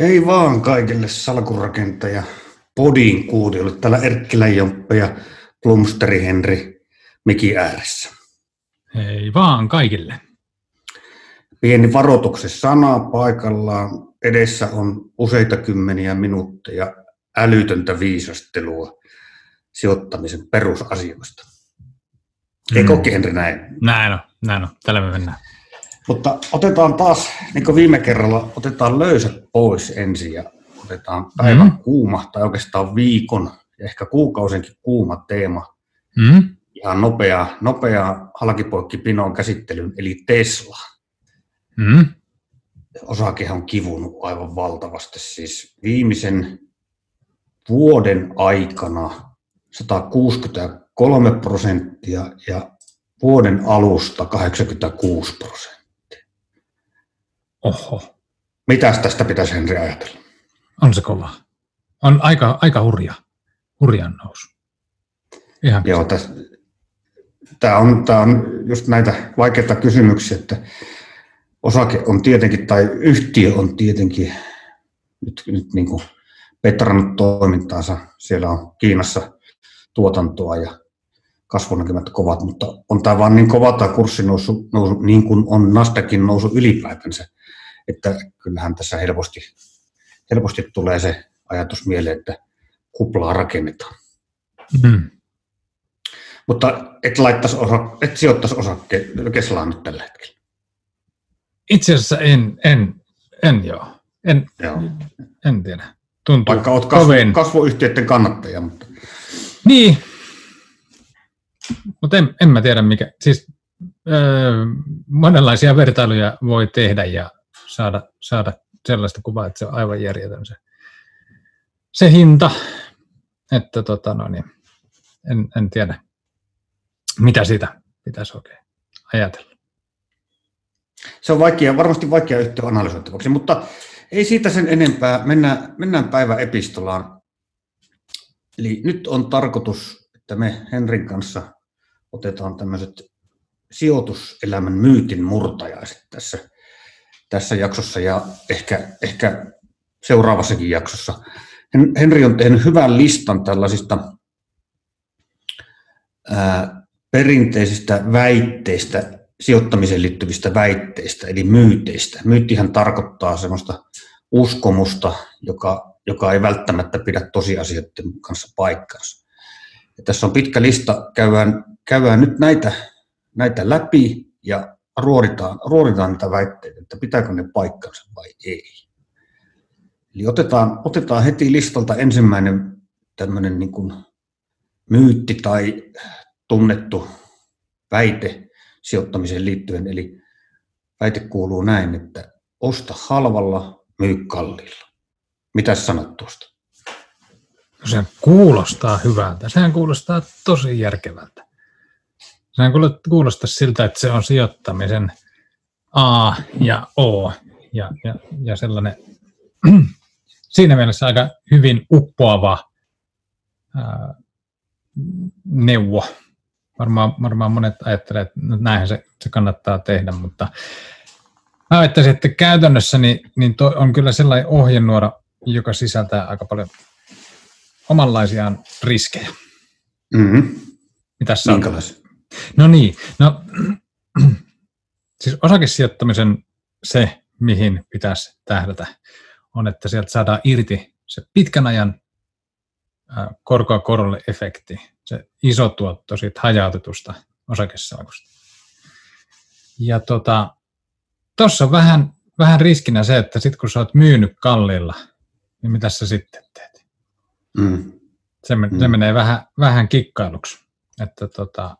Hei vaan kaikille salkurakentaja podin kuulijoille. Täällä Erkki Läjomppa ja Plumsteri Henri Miki ääressä. Hei vaan kaikille. Pieni varoituksen sana paikallaan. Edessä on useita kymmeniä minuutteja älytöntä viisastelua sijoittamisen perusasioista. Eikö mm. Henri näin? Näin on, näin on. Tällä me mennään. Mutta otetaan taas, niin kuin viime kerralla, otetaan löysät pois ensin ja otetaan päivän mm. kuuma, tai oikeastaan viikon ja ehkä kuukausenkin kuuma teema. Mm. Ihan nopea, nopea halkipoikki-pinoon käsittelyyn, eli Tesla. Mm. Osakehan on kivunut aivan valtavasti. Siis viimeisen vuoden aikana 163 prosenttia ja vuoden alusta 86 prosenttia. Oho. Mitäs tästä pitäisi Henri ajatella? On se kova. On aika, aika hurja, hurjan nousu. Ihan Joo, tämä on, tämä on just näitä vaikeita kysymyksiä, että osake on tietenkin, tai yhtiö on tietenkin nyt, nyt niin kuin petrannut toimintaansa. Siellä on Kiinassa tuotantoa ja kasvunäkymät kovat, mutta on tämä vaan niin kova tämä kurssi nousu, nousu, niin kuin on Nasdaqin nousu ylipäätänsä että kyllähän tässä helposti, helposti tulee se ajatus mieleen, että kuplaa rakennetaan. Mm. Mutta et, laittaisi osa, et sijoittaisi osakkeen Keslaan nyt tällä hetkellä. Itse asiassa en, en, en joo. En, joo. en tiedä. Tuntuu Vaikka olet kasvu, kasvuyhtiöiden kannattaja. Mutta... Niin, mutta en, en mä tiedä mikä. Siis öö, monenlaisia vertailuja voi tehdä ja saada, saada sellaista kuvaa, että se on aivan järjetön se, se hinta, että tota, no niin, en, en tiedä, mitä siitä pitäisi oikein ajatella. Se on vaikea, varmasti vaikea yhtiö analysoitavaksi, mutta ei siitä sen enempää. Mennään, mennään päivän epistolaan. Eli nyt on tarkoitus, että me Henrin kanssa otetaan tämmöiset sijoituselämän myytin murtajaiset tässä tässä jaksossa ja ehkä, ehkä seuraavassakin jaksossa. Henri on tehnyt hyvän listan tällaisista ää, perinteisistä väitteistä, sijoittamiseen liittyvistä väitteistä, eli myyteistä. Myyttihän tarkoittaa sellaista uskomusta, joka, joka ei välttämättä pidä tosiasioiden kanssa paikkansa. Ja tässä on pitkä lista, käydään, käydään nyt näitä, näitä läpi ja ruoditaan, ruoditaan niitä väitteitä, että pitääkö ne paikkansa vai ei. Eli otetaan, otetaan heti listalta ensimmäinen tämmöinen niin kuin myytti tai tunnettu väite sijoittamiseen liittyen. Eli väite kuuluu näin, että osta halvalla, myy kalliilla. Mitä sanot tuosta? No se kuulostaa hyvältä. Sehän kuulostaa tosi järkevältä. Sehän kuulostaa siltä, että se on sijoittamisen A ja O ja, ja, ja sellainen siinä mielessä aika hyvin uppoava ää, neuvo. Varmaan, varmaan monet ajattelee, että näinhän se, se kannattaa tehdä, mutta mä ajattelisin, että käytännössä niin, niin on kyllä sellainen ohjenuora, joka sisältää aika paljon omanlaisiaan riskejä. Mm-hmm. Mitä sä No niin, no siis osakesijoittamisen se, mihin pitäisi tähdätä, on, että sieltä saadaan irti se pitkän ajan korkoa korolle efekti, se iso tuotto siitä hajautetusta osakesalkusta. Ja tota, tuossa on vähän, vähän riskinä se, että sitten kun sä oot myynyt kalliilla, niin mitä sä sitten teet? Mm. Se, mm. se menee vähän, vähän kikkailuksi. Että tota,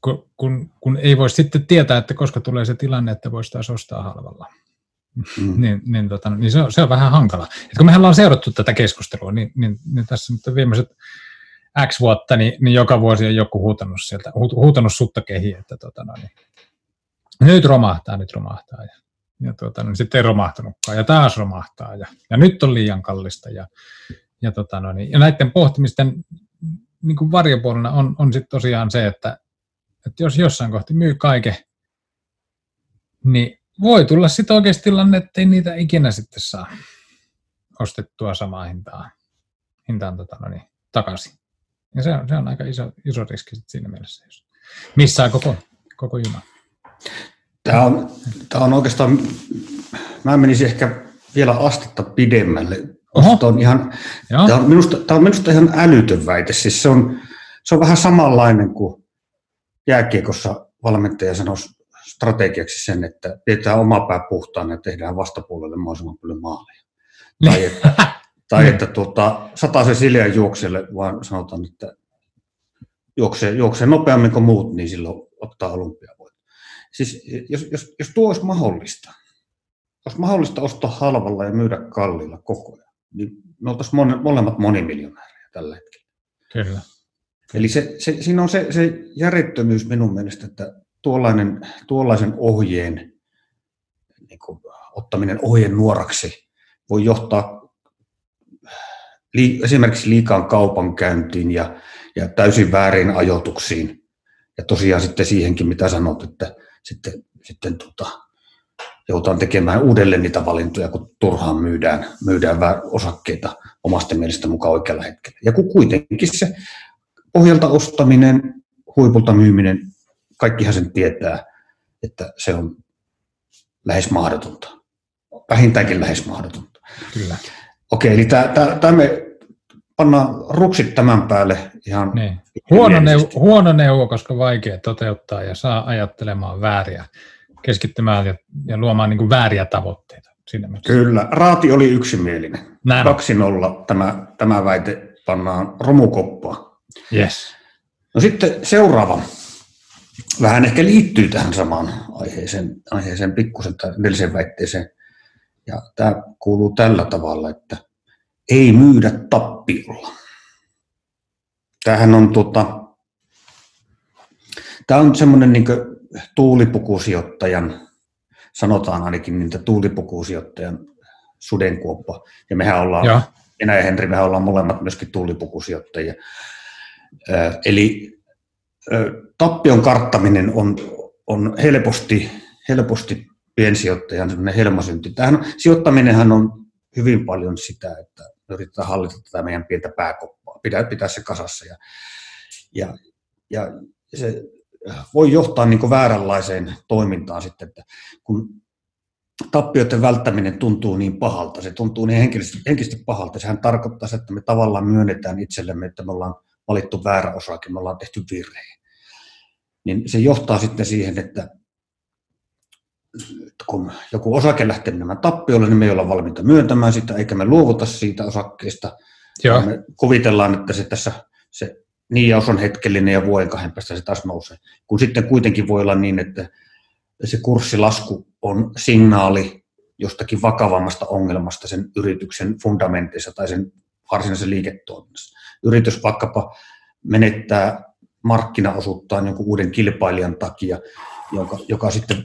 kun, kun, kun ei voi sitten tietää, että koska tulee se tilanne, että voisi taas ostaa halvalla. Mm. niin, niin, tota, niin se, on, se on vähän hankala. Et kun mehän ollaan seurattu tätä keskustelua, niin, niin, niin tässä nyt viimeiset X vuotta, niin, niin joka vuosi on joku huutanut sieltä, huutanut sutta kehiin, että tota, no, niin, nyt romahtaa, nyt romahtaa. Ja, ja tota, niin sitten ei romahtanutkaan, ja taas romahtaa, ja, ja nyt on liian kallista. Ja, ja, tota, no, niin, ja näiden pohtimisten niin kuin varjopuolena on, on sitten tosiaan se, että että jos jossain kohti myy kaiken, niin voi tulla sitten oikeasti tilanne, että ei niitä ikinä sitten saa ostettua samaa hintaa, hintaan tota, no niin, takaisin. Ja se on, se on aika iso, iso riski sit siinä mielessä, jos missään koko, koko juna. Tämä on, tämä on oikeastaan, mä menisin ehkä vielä astetta pidemmälle. Oho. Tämä on, ihan, Joo, tämä, on minusta, tämä on minusta ihan älytön väite. Siis se, on, se on vähän samanlainen kuin jääkiekossa valmentaja sanoi strategiaksi sen, että pidetään oma pää puhtaana ja tehdään vastapuolelle mahdollisimman paljon maaleja. Tai että, tai Niin. että tuota, sataa se Siljan juokselle, vaan sanotaan, että juoksee, juoksee nopeammin kuin muut, niin silloin ottaa olympiavoiton. Siis jos, jos, jos tuo olisi mahdollista, olisi mahdollista ostaa halvalla ja myydä kalliilla koko ajan, niin me oltaisiin molemmat monimiljonäärejä tällä hetkellä. kyllä. Eli se, se, siinä on se, se järjettömyys minun mielestä, että tuollainen, tuollaisen ohjeen niin kuin, ottaminen ohjeen nuoraksi voi johtaa li, esimerkiksi liikaan kaupankäyntiin ja, ja täysin väärin ajoituksiin. Ja tosiaan sitten siihenkin, mitä sanot, että sitten, sitten tota, joudutaan tekemään uudelleen niitä valintoja, kun turhaan myydään, myydään osakkeita omasta mielestä mukaan oikealla hetkellä. Ja kun kuitenkin se pohjalta ostaminen, huipulta myyminen, kaikkihan sen tietää, että se on lähes mahdotonta. Vähintäänkin lähes mahdotonta. Kyllä. Okei, eli tämä me pannaan ruksit tämän päälle ihan Niin. Huono, neuvo, yksimielisesti. huono neuvo, koska vaikea toteuttaa ja saa ajattelemaan vääriä, keskittymään ja, ja luomaan niin vääriä tavoitteita. Siinä. Kyllä, raati oli yksimielinen. Näin on. 2-0 tämä, tämä väite pannaan romukoppaan. Yes. No sitten seuraava. Vähän ehkä liittyy tähän samaan aiheeseen, aiheeseen pikkusen tai edelliseen väitteeseen. Ja tämä kuuluu tällä tavalla, että ei myydä tappiolla. Tämähän on tota, tämä on semmoinen niin tuulipukusijoittajan, sanotaan ainakin niitä tuulipukusijoittajan sudenkuoppa. Ja mehän ollaan, Joo. Enä ja Henri, mehän ollaan molemmat myöskin tuulipukusijoittajia. Eli tappion karttaminen on, on helposti, helposti piensijoittajan semmoinen helmasynti. Tämähän, on- sijoittaminenhan on hyvin paljon sitä, että yritetään hallita tätä meidän pientä pääkoppaa, pitää, pitää se kasassa. Ja, ja, ja se voi johtaa niin vääränlaiseen toimintaan sitten, että kun tappioiden välttäminen tuntuu niin pahalta, se tuntuu niin henkisesti, henkisesti pahalta, sehän tarkoittaa että me tavallaan myönnetään itsellemme, että me ollaan valittu väärä osake, me ollaan tehty virhe. Niin se johtaa sitten siihen, että kun joku osake lähtee menemään tappiolle, niin me ei olla valmiita myöntämään sitä, eikä me luovuta siitä osakkeesta. Joo. Me kuvitellaan, että se tässä se niijaus on hetkellinen ja vuoden kahden päästä se taas nousee. Kun sitten kuitenkin voi olla niin, että se kurssilasku on signaali jostakin vakavammasta ongelmasta sen yrityksen fundamenteissa tai sen varsinaisen liiketoiminnassa. Yritys vaikkapa menettää markkinaosuuttaan jonkun uuden kilpailijan takia, joka, joka sitten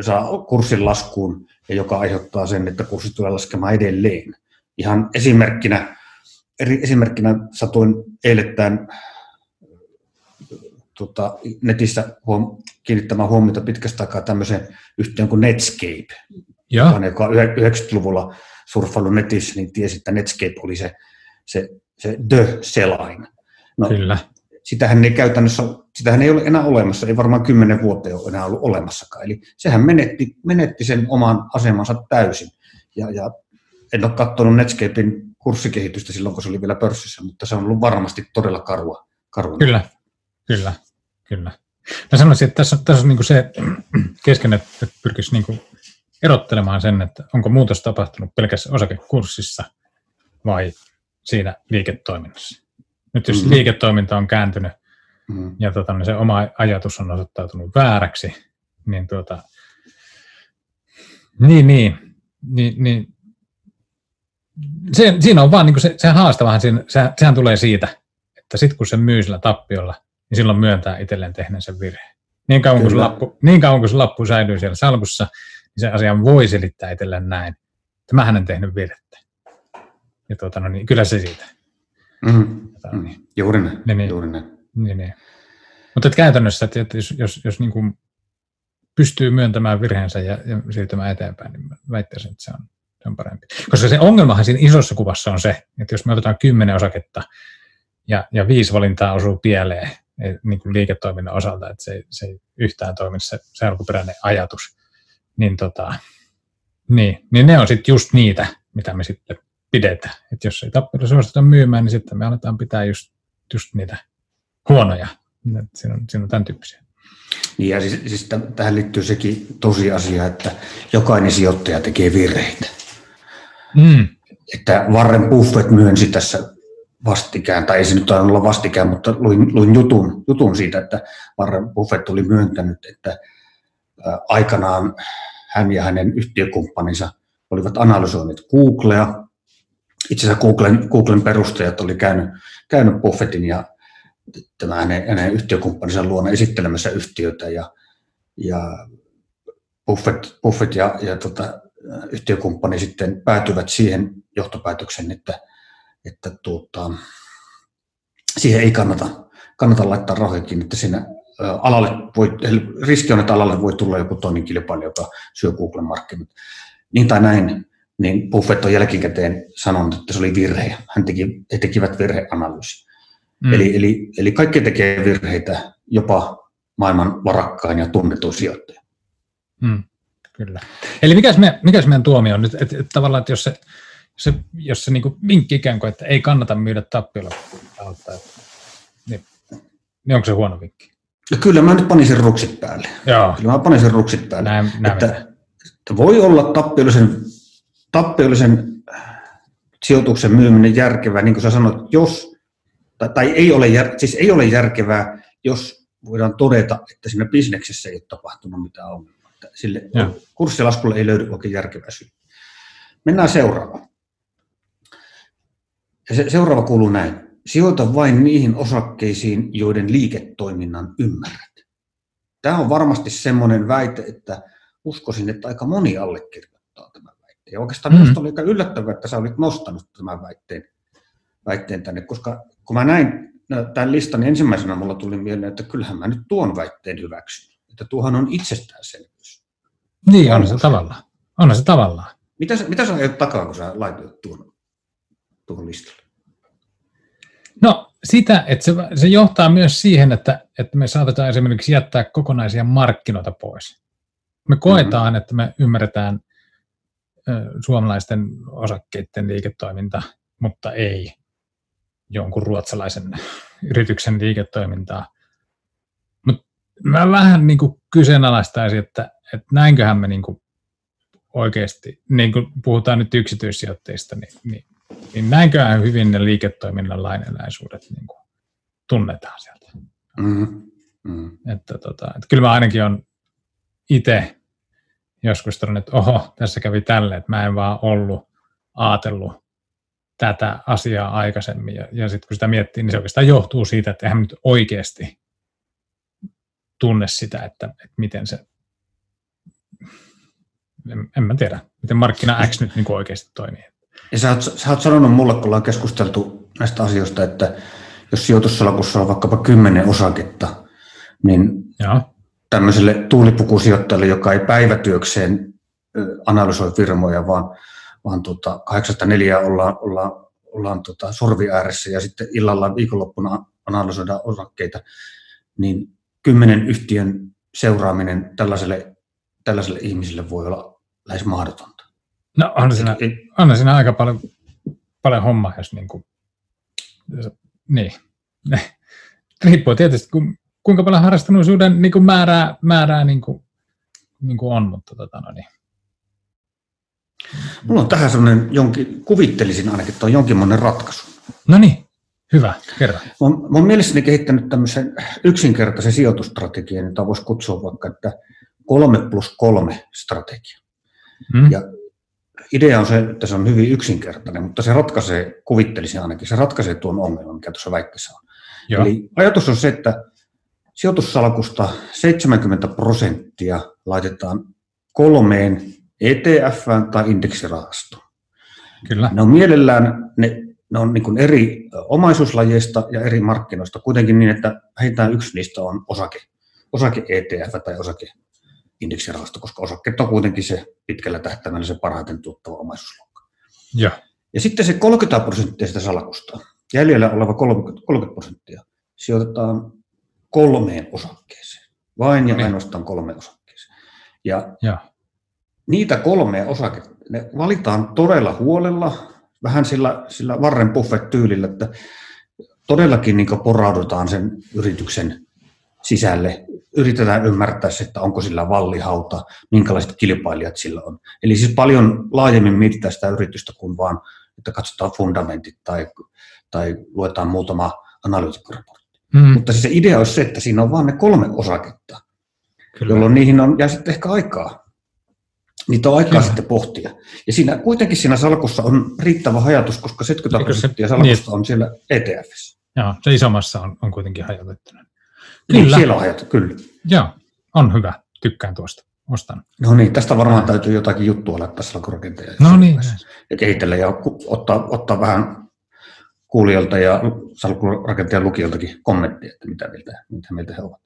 saa kurssin laskuun ja joka aiheuttaa sen, että kurssi tulee laskemaan edelleen. Ihan esimerkkinä, eri, esimerkkinä satuin eilettäin tota, netissä huom, kiinnittämään huomiota pitkästä aikaa tämmöiseen yhtiön kuin Netscape. Jokainen, joka on yhe- 90-luvulla surffailu netissä, niin tiesi, että Netscape oli se, se, se the-selain. No, Kyllä. sitähän ei käytännössä, sitähän ei ole enää olemassa, ei varmaan kymmenen vuotta ole enää ollut olemassakaan. Eli sehän menetti, menetti sen oman asemansa täysin. Ja, ja en ole katsonut Netscapein kurssikehitystä silloin, kun se oli vielä pörssissä, mutta se on ollut varmasti todella karua. karua. Kyllä, kyllä, kyllä. Mä sanoisin, että tässä, tässä on niin se kesken, että että pyrkisi niin erottelemaan sen, että onko muutos tapahtunut pelkässä osakekurssissa vai siinä liiketoiminnassa. Nyt jos Mhm. mm-hmm. liiketoiminta on kääntynyt Mm. ja tota, niin se oma ajatus on osoittautunut vääräksi, niin, tuota, niin, niin, niin, niin se, siinä on vaan niin se, se haastavahan, siinä, se, sehän tulee siitä, että sitten kun se myy sillä tappiolla, niin silloin myöntää itselleen tehneensä virheen. Niin kauan, kun se lappu, niin kauan kuin se lappu säilyy siellä salkussa, niin se asia voi selittää itselleen näin, että mähän en tehnyt virhettä. Ja tuota, no niin, kyllä se siitä. Mm. Tuota, niin. Juuri näin. Niin, niin. Juuri näin. Niin, niin. Mutta et käytännössä, että jos, jos, jos niin kuin pystyy myöntämään virheensä ja, ja siirtymään eteenpäin, niin väittäisin, että se on, se on parempi. Koska se ongelmahan siinä isossa kuvassa on se, että jos me otetaan kymmenen osaketta ja, ja viisi valintaa osuu pieleen niin kuin liiketoiminnan osalta, että se, se ei yhtään toimi se, se alkuperäinen ajatus, niin, tota, niin, niin ne on sitten just niitä, mitä me sitten pidetään. Että jos ei tappiolla suostuta myymään, niin sitten me aletaan pitää just, just niitä huonoja. Siinä on, siinä on tämän tyyppisiä. Niin ja siis, siis tähän liittyy sekin tosiasia, että jokainen sijoittaja tekee virheitä. Mm. Että Warren Buffett myönsi tässä vastikään, tai ei se nyt olla vastikään, mutta luin, luin jutun, jutun siitä, että Warren Buffett oli myöntänyt, että aikanaan hän ja hänen yhtiökumppaninsa olivat analysoineet Googlea. Itse asiassa Googlen, Googlen perustajat oli käynyt, käynyt Buffettin ja tämä hänen, hänen yhtiökumppaninsa luona esittelemässä yhtiötä ja, ja Buffett, Buffett ja, ja tota, yhtiökumppani sitten päätyvät siihen johtopäätöksen, että, että tuota, siihen ei kannata, kannata laittaa rahojakin, että siinä alalle voi, riski on, että alalle voi tulla joku toinen kilpailija, joka syö Googlen markkinat. Niin tai näin, niin Buffett on jälkikäteen sanonut, että se oli virhe. Hän teki, he tekivät virheanalyysi. Mm. Eli, eli, eli kaikki tekee virheitä, jopa maailman varakkain ja tunnettu sijoittaja. Mm, kyllä. Eli mikäs, me, mikäs meidän tuomio on nyt, että, että tavallaan, että jos se, se, jos se niin vinkki ikään kuin, että ei kannata myydä tappiolla, niin, niin onko se huono vinkki? Ja kyllä mä nyt panin sen ruksit päälle. Joo. Kyllä mä panin sen ruksit päälle. Näin, näin että, että, voi olla tappiollisen, tappiollisen sijoituksen myyminen järkevää, niin kuin sä sanoit, jos tai, tai ei, ole jär, siis ei ole järkevää, jos voidaan todeta, että siinä bisneksessä ei ole tapahtunut mitään ongelmaa. Sille ja. kurssilaskulle ei löydy oikein järkevää syy. Mennään seuraavaan. Ja se, seuraava kuuluu näin. Sijoita vain niihin osakkeisiin, joiden liiketoiminnan ymmärrät. Tämä on varmasti semmoinen väite, että uskoisin, että aika moni allekirjoittaa. Ja oikeastaan mm. minusta oli aika yllättävää, että sä olit nostanut tämän väitteen, väitteen tänne, koska kun mä näin tämän listan, niin ensimmäisenä mulla tuli mieleen, että kyllähän mä nyt tuon väitteen hyväksyn. Että tuohan on itsestäänselvyys. Niin, on se tavallaan. On se tavallaan. Mitä, mitä sä ajat takaa, kun sä laitoit tuon, tuohon listalle? No sitä, että se, se johtaa myös siihen, että, että me saatetaan esimerkiksi jättää kokonaisia markkinoita pois. Me koetaan, mm-hmm. että me ymmärretään suomalaisten osakkeiden liiketoiminta, mutta ei jonkun ruotsalaisen yrityksen liiketoimintaa. Mutta mä vähän niin kuin kyseenalaistaisin, että, että näinköhän me niin kuin oikeasti, niin kuin puhutaan nyt yksityissijoitteista, niin, niin, niin näinköhän hyvin ne liiketoiminnan lainalaisuudet niin kuin tunnetaan sieltä. Mm-hmm. Mm-hmm. Että, tota, että kyllä mä ainakin on itse joskus todennut, että oho, tässä kävi tälle, että mä en vaan ollut ajatellut tätä asiaa aikaisemmin. Ja, ja sitten kun sitä miettii, niin se oikeastaan johtuu siitä, että eihän nyt oikeasti tunne sitä, että, että miten se, en, en mä tiedä, miten markkina X nyt niin kuin oikeasti toimii. Ja sä oot, sä oot sanonut mulle, kun ollaan keskusteltu näistä asioista, että jos sijoitussalakussa on vaikkapa kymmenen osaketta, niin ja. Tämmöiselle tuulipukusijoittajalle, joka ei päivätyökseen analysoi firmoja, vaan vaan tota, 804 ollaan, ollaan, ollaan tota, sorvi ääressä ja sitten illalla viikonloppuna analysoidaan osakkeita, niin kymmenen yhtiön seuraaminen tällaiselle, tällaiselle ihmiselle voi olla lähes mahdotonta. No on siinä, on siinä aika paljon, paljon hommaa, jos niin kuin, niin. Riippuu tietysti, kuinka paljon harrastuneisuuden niin kuin määrää, määrää niin kuin, niin kuin on, mutta tota, no niin. Mulla on tähän sellainen, jonkin, kuvittelisin ainakin, että on jonkinmoinen ratkaisu. No niin, hyvä, kerran. Mä olen mielessäni kehittänyt tämmöisen yksinkertaisen sijoitustrategian, jota voisi kutsua vaikka, että 3 plus 3 strategia. Hmm. Ja idea on se, että se on hyvin yksinkertainen, mutta se ratkaisee, kuvittelisin ainakin, se ratkaisee tuon ongelman, mikä tuossa väikkeessä on. Joo. Eli ajatus on se, että sijoitussalkusta 70 prosenttia laitetaan kolmeen ETF tai indeksirahasto. Kyllä. Ne on mielellään ne, ne on niin eri omaisuuslajeista ja eri markkinoista, kuitenkin niin, että vähintään yksi niistä on osake, osake ETF tai osake indeksirahasto, koska osakkeet on kuitenkin se pitkällä tähtäimellä se parhaiten tuottava omaisuusluokka. Ja. Ja sitten se 30 prosenttia sitä salkusta, jäljellä oleva 30, 30 prosenttia, sijoitetaan kolmeen osakkeeseen. Vain ja Niin. ainoastaan kolmeen osakkeeseen. Ja Ja. niitä kolmea osaketta, ne valitaan todella huolella, vähän sillä, sillä Warren Buffett-tyylillä, että todellakin niin poraudutaan sen yrityksen sisälle, yritetään ymmärtää se, että onko sillä vallihauta, minkälaiset kilpailijat sillä on. Eli siis paljon laajemmin mietitään sitä yritystä kuin vaan, että katsotaan fundamentit tai, tai luetaan muutama analyytikkoraportti. Mm, Mutta siis se idea olisi se, että siinä on vain ne kolme osaketta, kyllä. jolloin niihin on, jää sitten ehkä aikaa. Niitä on aikaa Kyllä. sitten pohtia. Ja siinä, kuitenkin siinä salkussa on riittävä hajatus, koska 70 Eikö se- prosenttia salkusta niin. on siellä ETFissä. Joo, se isommassa on, on kuitenkin hajautettuna. Niin, Kyllä. siellä on hajatus, kyllä. Joo, on hyvä. Tykkään tuosta. Ostan. No niin, tästä varmaan täytyy jotakin juttua laittaa salkurakenteen. No niin. Ja kehitellä ja ottaa, ottaa vähän kuulijoilta ja salkurakentajan lukijoiltakin kommenttia, että mitä mieltä, mitä mieltä he ovat.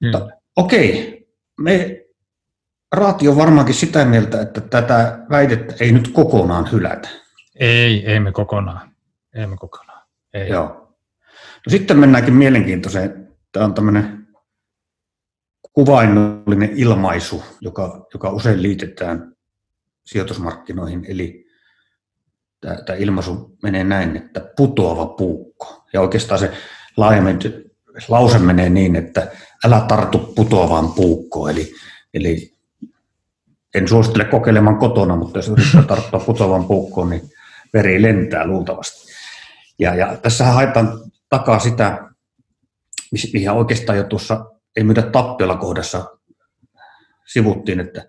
Kyllä. Mutta okei, me Raati on varmaankin sitä mieltä, että tätä väitettä ei nyt kokonaan hylätä. Ei, ei me kokonaan. Ei me kokonaan. Ei. Joo. No sitten mennäänkin mielenkiintoiseen. Tämä on tämmöinen kuvainnollinen ilmaisu, joka, joka usein liitetään sijoitusmarkkinoihin. Eli tämä, ilmaisu menee näin, että putoava puukko. Ja oikeastaan se laajemmin lause menee niin, että älä tartu putoavaan puukkoon. Eli, eli en suosittele kokeilemaan kotona, mutta jos yrittää tarttua putoavaan puukkoon, niin veri lentää luultavasti. Ja, ja tässähän haetaan takaa sitä, mihin oikeastaan jo tuossa ei myydä tappiolla kohdassa sivuttiin, että,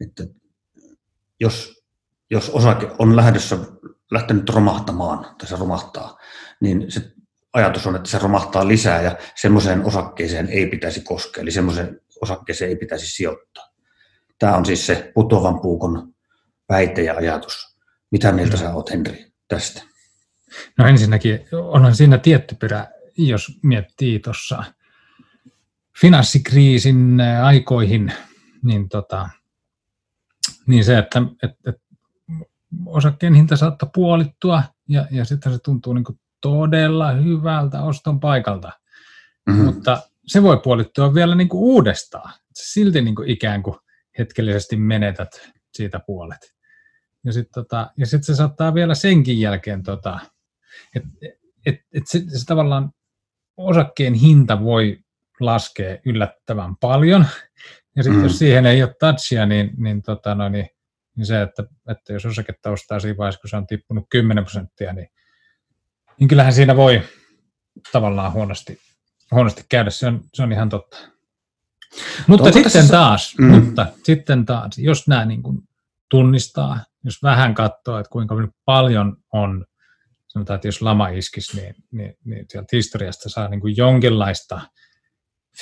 että jos, jos osake on lähdössä lähtenyt romahtamaan tai se romahtaa, niin se ajatus on, että se romahtaa lisää ja semmoiseen osakkeeseen ei pitäisi koskea, eli semmoiseen osakkeeseen ei pitäisi sijoittaa. Tämä on siis se putoavan puukon väite ja ajatus. Mitä mieltä sä oot, Henri, tästä? No ensinnäkin onhan siinä tietty perä, jos miettii tuossa finanssikriisin aikoihin, niin, tota, niin se, että et, et osakkeen hinta saattaa puolittua ja, ja sitten se tuntuu niin todella hyvältä oston paikalta. Mm-hmm. mutta se voi puolittua vielä niin kuin uudestaan. Silti niin kuin ikään kuin hetkellisesti menetät siitä puolet. Ja sitten tota, ja sit se saattaa vielä senkin jälkeen, tota, että et, et se, se tavallaan osakkeen hinta voi laskea yllättävän paljon. Ja sitten Mm. mm. jos siihen ei ole touchia, niin, niin, tota, no, niin, niin se, että, että jos osaketta ostaa siinä vaiheessa, kun se on tippunut 10 prosenttia, niin, niin kyllähän siinä voi tavallaan huonosti, huonosti käydä, se on, se on ihan totta. Mutta Onko sitten tässä- taas, mm. mutta sitten taas, jos nämä niin kuin tunnistaa, jos vähän katsoo, että kuinka paljon on, sanotaan, että jos lama iskisi, niin, niin, niin sieltä historiasta saa niin kuin jonkinlaista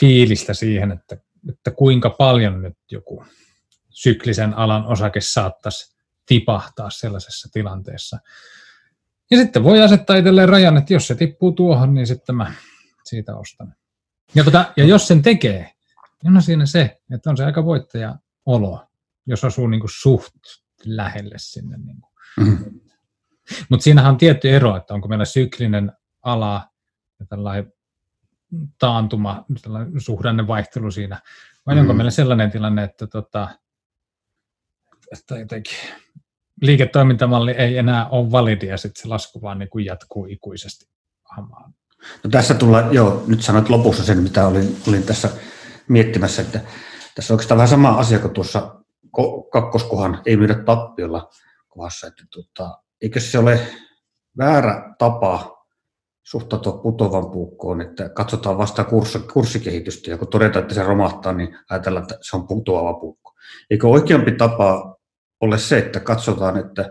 fiilistä siihen, että, että kuinka paljon nyt joku syklisen alan osake saattaisi tipahtaa sellaisessa tilanteessa. Ja sitten voi asettaa itselleen rajan, että jos se tippuu tuohon, niin sitten mä siitä ostan. Ja, tota, ja jos sen tekee, niin on siinä se, että on se aika voittaja olo, jos asuu niin kuin suht lähelle sinne. Niin kuin. Mm-hmm. Mutta siinähän on tietty ero, että onko meillä syklinen ala ja tällainen taantuma, tällainen suhdannevaihtelu siinä, vai mm. onko meillä sellainen tilanne, että, tota, että jotenkin liiketoimintamalli ei enää ole validi ja sitten se lasku vaan niin kuin jatkuu ikuisesti hamaan. No tässä tullaan, joo, nyt sanoit lopussa sen, mitä olin, olin tässä miettimässä, että tässä on oikeastaan vähän sama asia kuin tuossa ko- kakkoskohan ei myydä tappiolla kohdassa, että tota, eikö se ole väärä tapa suhtautua putovan puukkoon, että katsotaan vasta kurssi, kurssikehitystä ja kun todetaan, että se romahtaa, niin ajatellaan, että se on putoava puukko. Eikö oikeampi tapa ole se, että katsotaan, että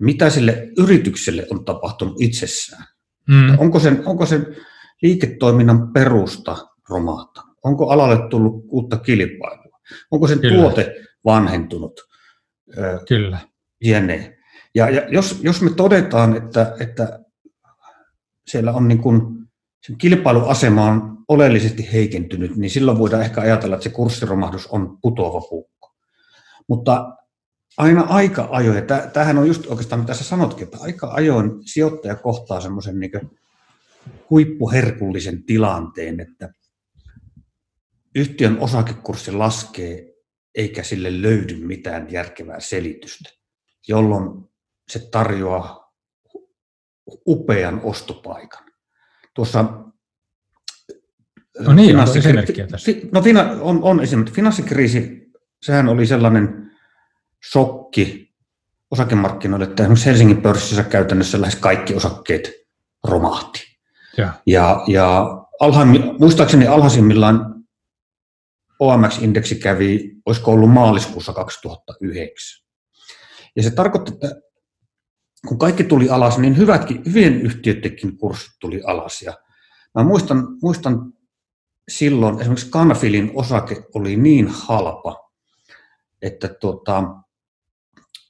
mitä sille yritykselle on tapahtunut itsessään. Mm. Onko sen, onko sen liiketoiminnan perusta romahtanut? Onko alalle tullut uutta kilpailua? Onko sen Kyllä. tuote vanhentunut? Kyllä. jne. Ja, ja jos, jos me todetaan, että, että siellä on niin kuin sen kilpailuasema on oleellisesti heikentynyt, niin silloin voidaan ehkä ajatella, että se kurssiromahdus on putoava puukko. Mutta aina aika ajoin, ja tämähän on just oikeastaan mitä sä sanotkin, että aika ajoin sijoittaja kohtaa semmoisen niin huippuherkullisen tilanteen, että yhtiön osakekurssi laskee eikä sille löydy mitään järkevää selitystä, jolloin se tarjoaa upean ostopaikan. Tuossa No niin, onko esimerkkiä tässä? No on, on esimerkki. Finanssikriisi, sehän oli sellainen shokki osakemarkkinoille, että esimerkiksi Helsingin pörssissä käytännössä lähes kaikki osakkeet romahti. Ja, ja, ja alhaim, muistaakseni alhaisimmillaan OMX-indeksi kävi, olisiko ollut maaliskuussa 2009. Ja se tarkoitti, että kun kaikki tuli alas, niin hyvätkin, hyvien yhtiöidenkin kurssit tuli alas. Ja mä muistan, muistan silloin esimerkiksi Canfilin osake oli niin halpa, että tuota,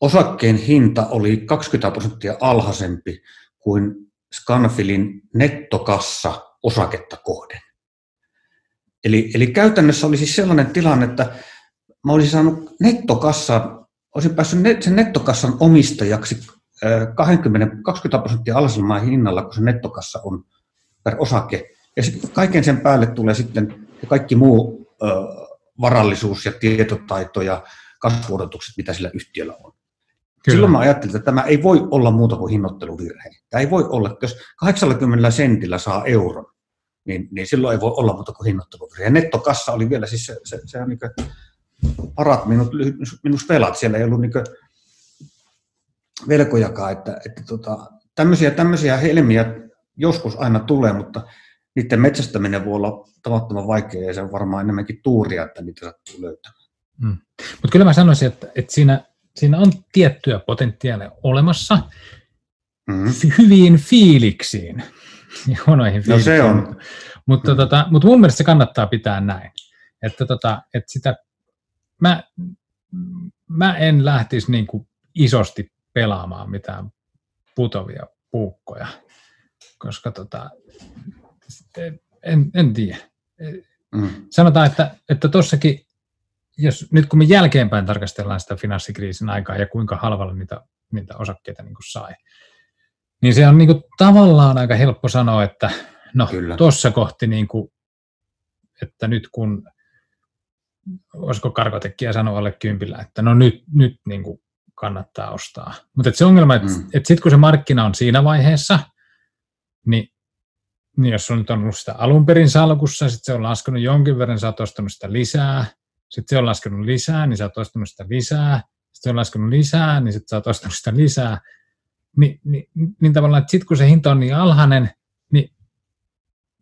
osakkeen hinta oli 20 prosenttia alhaisempi kuin Scanfilin nettokassa osaketta kohden. Eli, eli käytännössä oli siis sellainen tilanne, että mä olisin saanut nettokassa, olisin päässyt net, sen nettokassan omistajaksi 20, 20 prosenttia alhaisemmalla hinnalla, kun se nettokassa on per osake. Ja kaiken sen päälle tulee sitten kaikki muu ö, varallisuus ja tietotaito ja kasvuodotukset, mitä sillä yhtiöllä on. Kyllä. Silloin mä ajattelin, että tämä ei voi olla muuta kuin hinnoitteluvirhe. Tämä ei voi olla, että jos 80 sentillä saa euron, niin, niin silloin ei voi olla muuta kuin hinnoitteluvirhe. Ja nettokassa oli vielä siis se, se, se on niin parat minut, minus velat, siellä ei ollut niin velkojakaan, että, että tota, tämmöisiä, tämmöisiä helmiä joskus aina tulee, mutta niiden metsästäminen voi olla tavattoman vaikeaa ja se on varmaan enemmänkin tuuria, että niitä sattuu löytämään. Hmm. Mutta kyllä mä sanoisin, että, että siinä, siinä on tiettyä potentiaalia olemassa hmm. hyviin fiiliksiin ja huonoihin fiiliksiin. No se on. Mutta, hmm. tota, mutta mun mielestä se kannattaa pitää näin. Että, tota, että sitä, mä, mä en lähtisi niin kuin isosti pelaamaan mitään putovia puukkoja, koska tota, en, en tiedä. Mm. Sanotaan, että, että tossakin, jos nyt kun me jälkeenpäin tarkastellaan sitä finanssikriisin aikaa ja kuinka halvalla niitä, niitä osakkeita niin sai, niin se on niin kuin tavallaan aika helppo sanoa, että no tuossa kohti, niin kuin, että nyt kun, olisiko karkotekkiä sanoa alle kympillä, että no nyt, nyt niin kuin kannattaa ostaa. Mutta se ongelma, että mm. et sitten kun se markkina on siinä vaiheessa, niin, niin jos on nyt ollut sitä alun perin salkussa, sitten se on laskenut jonkin verran, sä oot ostanut sitä lisää, sitten se on laskenut lisää, niin sä oot ostanut sitä lisää, sitten se on laskenut lisää, niin sitten sä oot ostanut sitä lisää, Ni, niin, niin tavallaan, että sitten kun se hinta on niin alhainen, niin,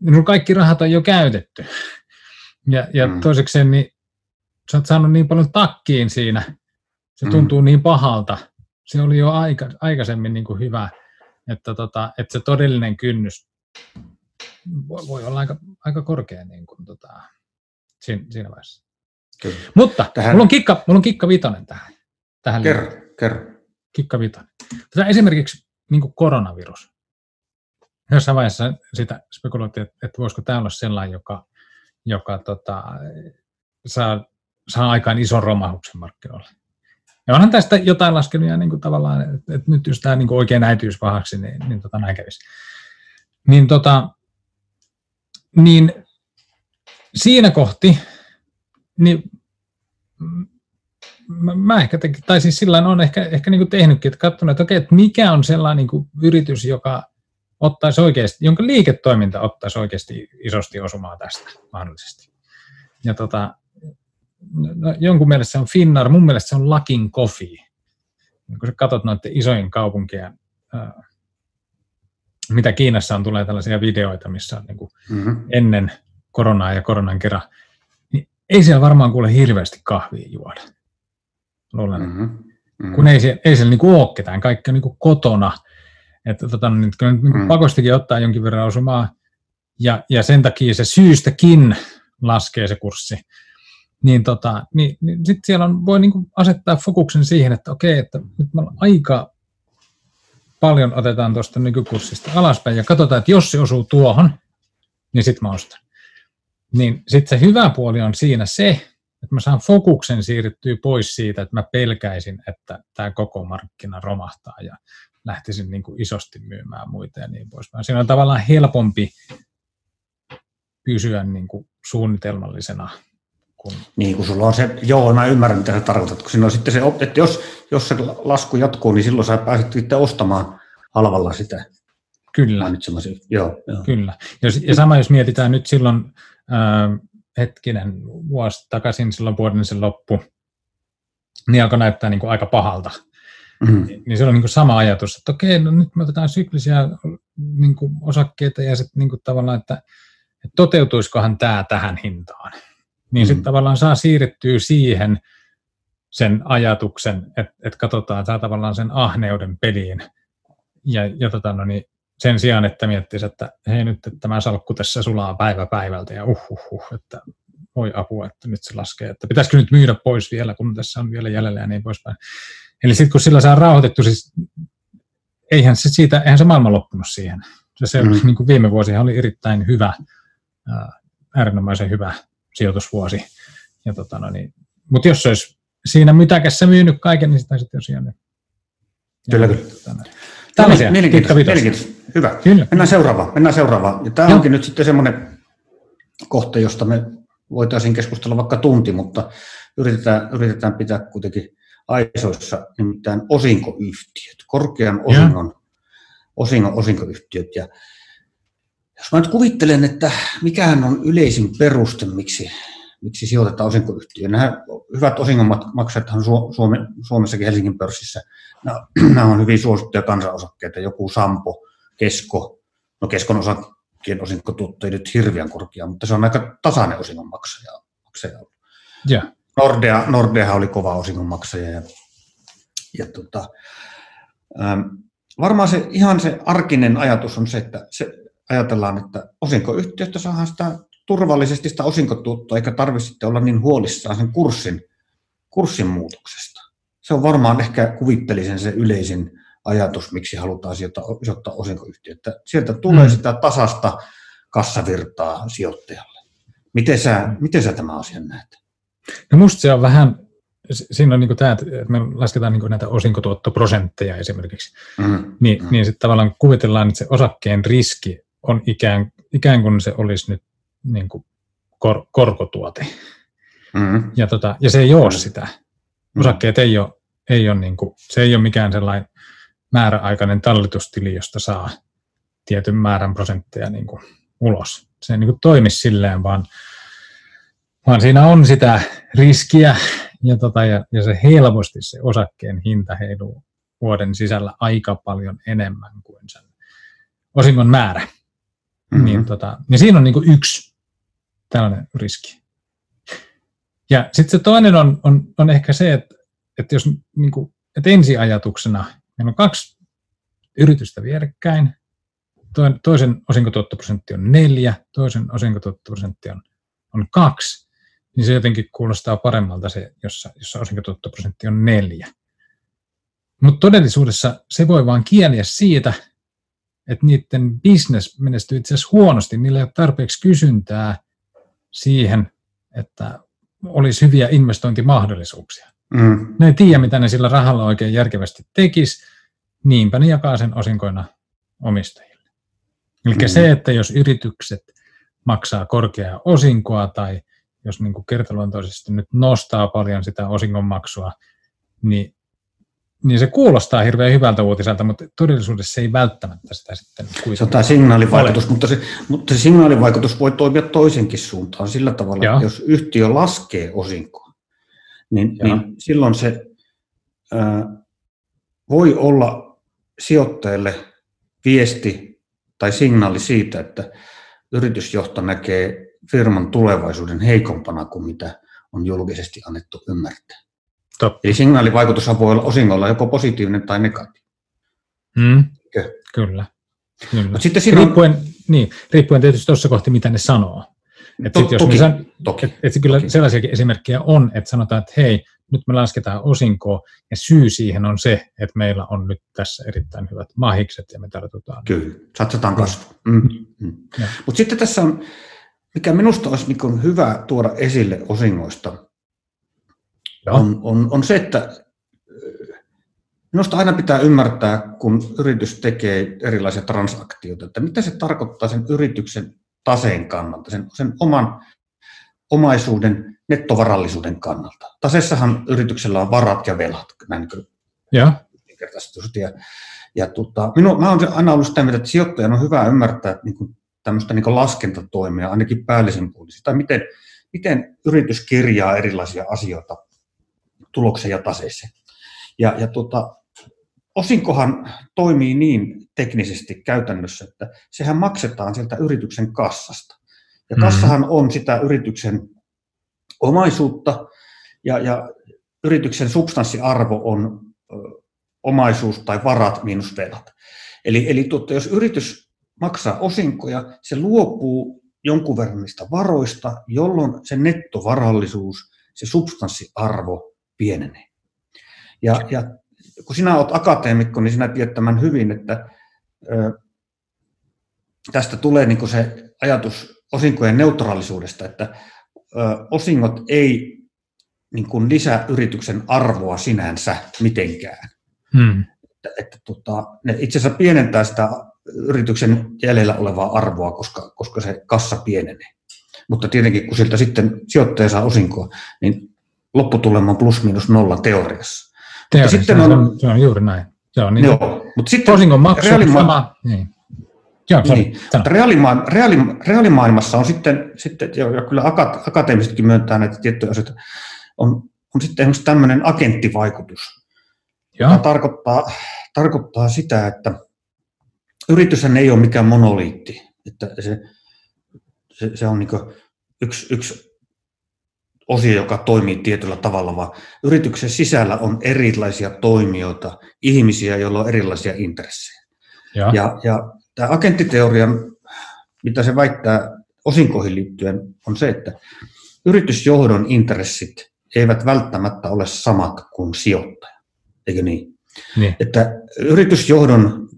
niin kaikki rahat on jo käytetty. Ja, ja mm. toisekseen, niin sä oot saanut niin paljon takkiin siinä, se mm. tuntuu niin pahalta. Se oli jo aika, aikaisemmin niin kuin hyvä, että, tota, että se todellinen kynnys voi, voi olla aika, aika korkea niin kuin, tota, siinä, siinä vaiheessa. Kyllä. Mutta tähän... mulla, on kikka, mulla on kikka vitonen tähän. tähän kerro, kerro. Kikka vitonen. Tätä esimerkiksi niin koronavirus. Jossain vaiheessa sitä spekuloitiin, että, että voisiko tämä olla sellainen, joka, joka tota, saa, saa aikaan ison romahuksen markkinoille. Ja onhan tästä jotain laskenut ja niin kuin tavallaan, että, että nyt jos tämä niin kuin oikein äityisi pahaksi, niin, niin tota, näin kävisi. Niin, tota, niin siinä kohti, niin mä, mä ehkä tekin, tai siis sillä on ehkä, ehkä niin kuin tehnytkin, että katsonut, että okei, että mikä on sellainen niin kuin yritys, joka ottaisi oikeasti, jonka liiketoiminta ottaisi oikeasti isosti osumaa tästä mahdollisesti. Ja tota, no, jonkun mielestä se on Finnar, mun mielestä se on Lakin Coffee. Kun sä katsot noiden isojen kaupunkien, äh, mitä Kiinassa on, tulee tällaisia videoita, missä on niin kuin mm-hmm. ennen koronaa ja koronan kerran, niin ei siellä varmaan kuule hirveästi kahvia juoda. Luulen, mm-hmm. Mm-hmm. kun ei, siellä, ei siellä niin ole ketään, kaikki on niin kotona. Että tota, niin, kyllä niin mm-hmm. pakostikin ottaa jonkin verran osumaa, ja, ja sen takia se syystäkin laskee se kurssi niin, tota, niin, niin sitten siellä on, voi niin asettaa fokuksen siihen, että okei, että nyt me aika paljon otetaan tuosta nykykurssista alaspäin ja katsotaan, että jos se osuu tuohon, niin sitten mä ostan. Niin sitten se hyvä puoli on siinä se, että mä saan fokuksen siirtyä pois siitä, että mä pelkäisin, että tämä koko markkina romahtaa ja lähtisin niin kuin isosti myymään muita ja niin poispäin. Siinä on tavallaan helpompi pysyä niin kuin suunnitelmallisena. Kun... Niin, kun sulla on se, joo, mä ymmärrän mitä sä tarkoitat, kun siinä on sitten se, että jos, jos se lasku jatkuu, niin silloin sä pääset sitten ostamaan halvalla sitä. Kyllä. Joo, joo. Kyllä. Ja sama jos mietitään nyt silloin, äh, hetkinen, vuosi takaisin silloin vuoden sen loppu, niin alkoi näyttää niin kuin aika pahalta. Mm-hmm. Niin se on niin kuin sama ajatus, että okei, no nyt me otetaan syklisiä niin kuin osakkeita ja sitten niin kuin tavallaan, että, että toteutuisikohan tämä tähän hintaan. Niin mm-hmm. sitten tavallaan saa siirrettyä siihen sen ajatuksen, että, että katsotaan tämä tavallaan sen ahneuden peliin. Ja, ja tota, no niin, sen sijaan, että miettisi, että hei nyt että tämä salkku tässä sulaa päivä päivältä ja uh, uh, uh että voi apua, että nyt se laskee, että pitäisikö nyt myydä pois vielä, kun tässä on vielä jäljellä ja niin poispäin. Eli sitten kun sillä saa rauhoitettu, siis eihän se, siitä, eihän se maailma loppunut siihen. Se, se mm. niin kuin viime vuosi oli erittäin hyvä, äärimmäisen hyvä sijoitusvuosi. Ja tota, no niin, mutta jos se olisi siinä mytäkässä myynyt kaiken, niin sitä sitten tosiaan... Kyllä, kyllä. Tällaisia, mielenkiintoista, mielenkiintoista. Hyvä. Kyllä. Mennään seuraavaan. Mennään seuraavaan. Ja tämä Joo. onkin nyt sitten semmoinen kohta, josta me voitaisiin keskustella vaikka tunti, mutta yritetään, yritetään pitää kuitenkin aisoissa, nimittäin osinkoyhtiöt, korkean osingon, osingon osinkoyhtiöt. Ja jos mä nyt kuvittelen, että mikähän on yleisin peruste, miksi, miksi sijoitetaan osinkoyhtiöön. Nämä hyvät osingonmaksajathan Suomessakin Helsingin pörssissä, nämä on hyvin suosittuja kansanosakkeita, joku Sampo, Kesko, no Keskon osakkeen osinkotuotto ei nyt hirveän korkea, mutta se on aika tasainen osingonmaksaja. Yeah. Nordea, Nordea oli kova osingonmaksaja. Ja, ja tota, ähm, varmaan se, ihan se arkinen ajatus on se, että se, ajatellaan, että osinkoyhtiöstä saadaan sitä turvallisesti sitä osinkotuottoa, eikä tarvitse olla niin huolissaan sen kurssin, kurssin muutoksesta. Se on varmaan ehkä kuvittelisen se yleisin ajatus, miksi halutaan sijoittaa, osinkoyhtiötä. Sieltä tulee mm. sitä tasasta kassavirtaa sijoittajalle. Miten sä, miten sä tämä asian näet? No musta se on vähän, siinä on niin tämä, että me lasketaan niin näitä osinkotuottoprosentteja esimerkiksi, mm. niin, mm. niin sitten tavallaan kuvitellaan, että se osakkeen riski on ikään, ikään kuin se olisi nyt niin kuin kor, korkotuote. Mm. Ja, tota, ja se ei ole mm. sitä. Osakkeet ei ole, ei ole niin kuin, se ei ole mikään sellainen määräaikainen tallitustili, josta saa tietyn määrän prosentteja niin kuin ulos. Se ei niin kuin toimi silleen, vaan, vaan siinä on sitä riskiä ja, tota, ja, ja se helposti se osakkeen hinta heiluu vuoden sisällä aika paljon enemmän kuin sen osingon määrä. Mm-hmm. Niin, tota, ja siinä on niin kuin yksi tällainen riski. Ja sitten se toinen on, on, on ehkä se, että, että jos niin kuin, että ensiajatuksena meillä on kaksi yritystä vierekkäin, toisen osinkotuottoprosentti on neljä, toisen osinkotuottoprosentti on, on kaksi, niin se jotenkin kuulostaa paremmalta se, jossa, jossa osinkotuottoprosentti on neljä. Mutta todellisuudessa se voi vaan kieliä siitä, että niiden business menestyy itse asiassa huonosti, niillä ei ole tarpeeksi kysyntää siihen, että olisi hyviä investointimahdollisuuksia. Mm. Ne ei tiedä, mitä ne sillä rahalla oikein järkevästi tekisi, niinpä ne jakaa sen osinkoina omistajille. Eli mm. se, että jos yritykset maksaa korkeaa osinkoa tai jos niin kertaluontoisesti nyt nostaa paljon sitä osingonmaksua, niin niin se kuulostaa hirveän hyvältä uutiselta, mutta todellisuudessa se ei välttämättä sitä sitten kuitenkaan Se on tämä signaalivaikutus, mutta se, mutta se signaalivaikutus voi toimia toisenkin suuntaan sillä tavalla, Joo. että jos yhtiö laskee osinkoa, niin, niin silloin se ää, voi olla sijoittajille viesti tai signaali siitä, että yritysjohto näkee firman tulevaisuuden heikompana kuin mitä on julkisesti annettu ymmärtää. Totta. Eli signaalivaikutus voi olla osingolla joko positiivinen tai negatiivinen. Mm, kyllä. kyllä. sitten siinä riippuen, on... niin, riippuen tietysti tuossa kohti, mitä ne sanoo. Et to, sit, jos toki, san, toki, et, et kyllä toki. sellaisiakin esimerkkejä on, että sanotaan, että hei, nyt me lasketaan osinkoa, ja syy siihen on se, että meillä on nyt tässä erittäin hyvät mahikset, ja me tartutaan. Kyllä, satsataan kasvuun. Mm. Mm. Mutta sitten tässä on, mikä minusta olisi niin hyvä tuoda esille osingoista, on, on, on se, että Minusta aina pitää ymmärtää, kun yritys tekee erilaisia transaktioita, että mitä se tarkoittaa sen yrityksen taseen kannalta, sen, sen oman omaisuuden nettovarallisuuden kannalta. Tasessahan yrityksellä on varat ja velat, näin kuin ja. ja, ja tota, minu, mä olen aina ollut sitä mieltä, että sijoittajan on hyvä ymmärtää että niin kuin, tämmöistä niin laskentatoimia, ainakin päällisin puolisi, tai miten, miten yritys kirjaa erilaisia asioita tuloksen ja taseeseen. Ja, ja tota, osinkohan toimii niin teknisesti käytännössä, että sehän maksetaan sieltä yrityksen kassasta. Ja mm. kassahan on sitä yrityksen omaisuutta ja, ja yrityksen substanssiarvo on ö, omaisuus tai varat miinus velat. Eli, eli tuota, jos yritys maksaa osinkoja, se luopuu jonkun verran niistä varoista, jolloin se nettovarallisuus, se substanssiarvo pienenee. Ja, ja kun sinä olet akateemikko, niin sinä tiedät tämän hyvin, että ö, tästä tulee niin se ajatus osinkojen neutraalisuudesta, että ö, osingot ei niin kuin lisää yrityksen arvoa sinänsä mitenkään. Hmm. Että, että tota, ne itse asiassa pienentää sitä yrityksen jäljellä olevaa arvoa, koska, koska se kassa pienenee. Mutta tietenkin kun siltä sitten sijoittaja saa osinkoa, niin lopputulema plus minus nolla teoriassa. Teoriassa sitten on, on, se on juuri näin. Se on niin, joo, mutta sitten osingon maksu reaalima- sama. Niin. Joo, niin. Reaalima- reaali- reaalimaailmassa on sitten, sitten jo, jo kyllä akateemisetkin myöntää näitä tiettyjä asioita, on, on sitten esimerkiksi tämmöinen agenttivaikutus, Joo. joka tarkoittaa, tarkoittaa sitä, että yrityshän ei ole mikään monoliitti, että se, se, se on niin yksi, yksi osio, joka toimii tietyllä tavalla, vaan yrityksen sisällä on erilaisia toimijoita, ihmisiä, joilla on erilaisia intressejä. Ja, ja, ja tämä agenttiteorian, mitä se väittää osinkoihin liittyen, on se, että yritysjohdon intressit eivät välttämättä ole samat kuin sijoittaja, eikö niin? niin. Että yritysjohdon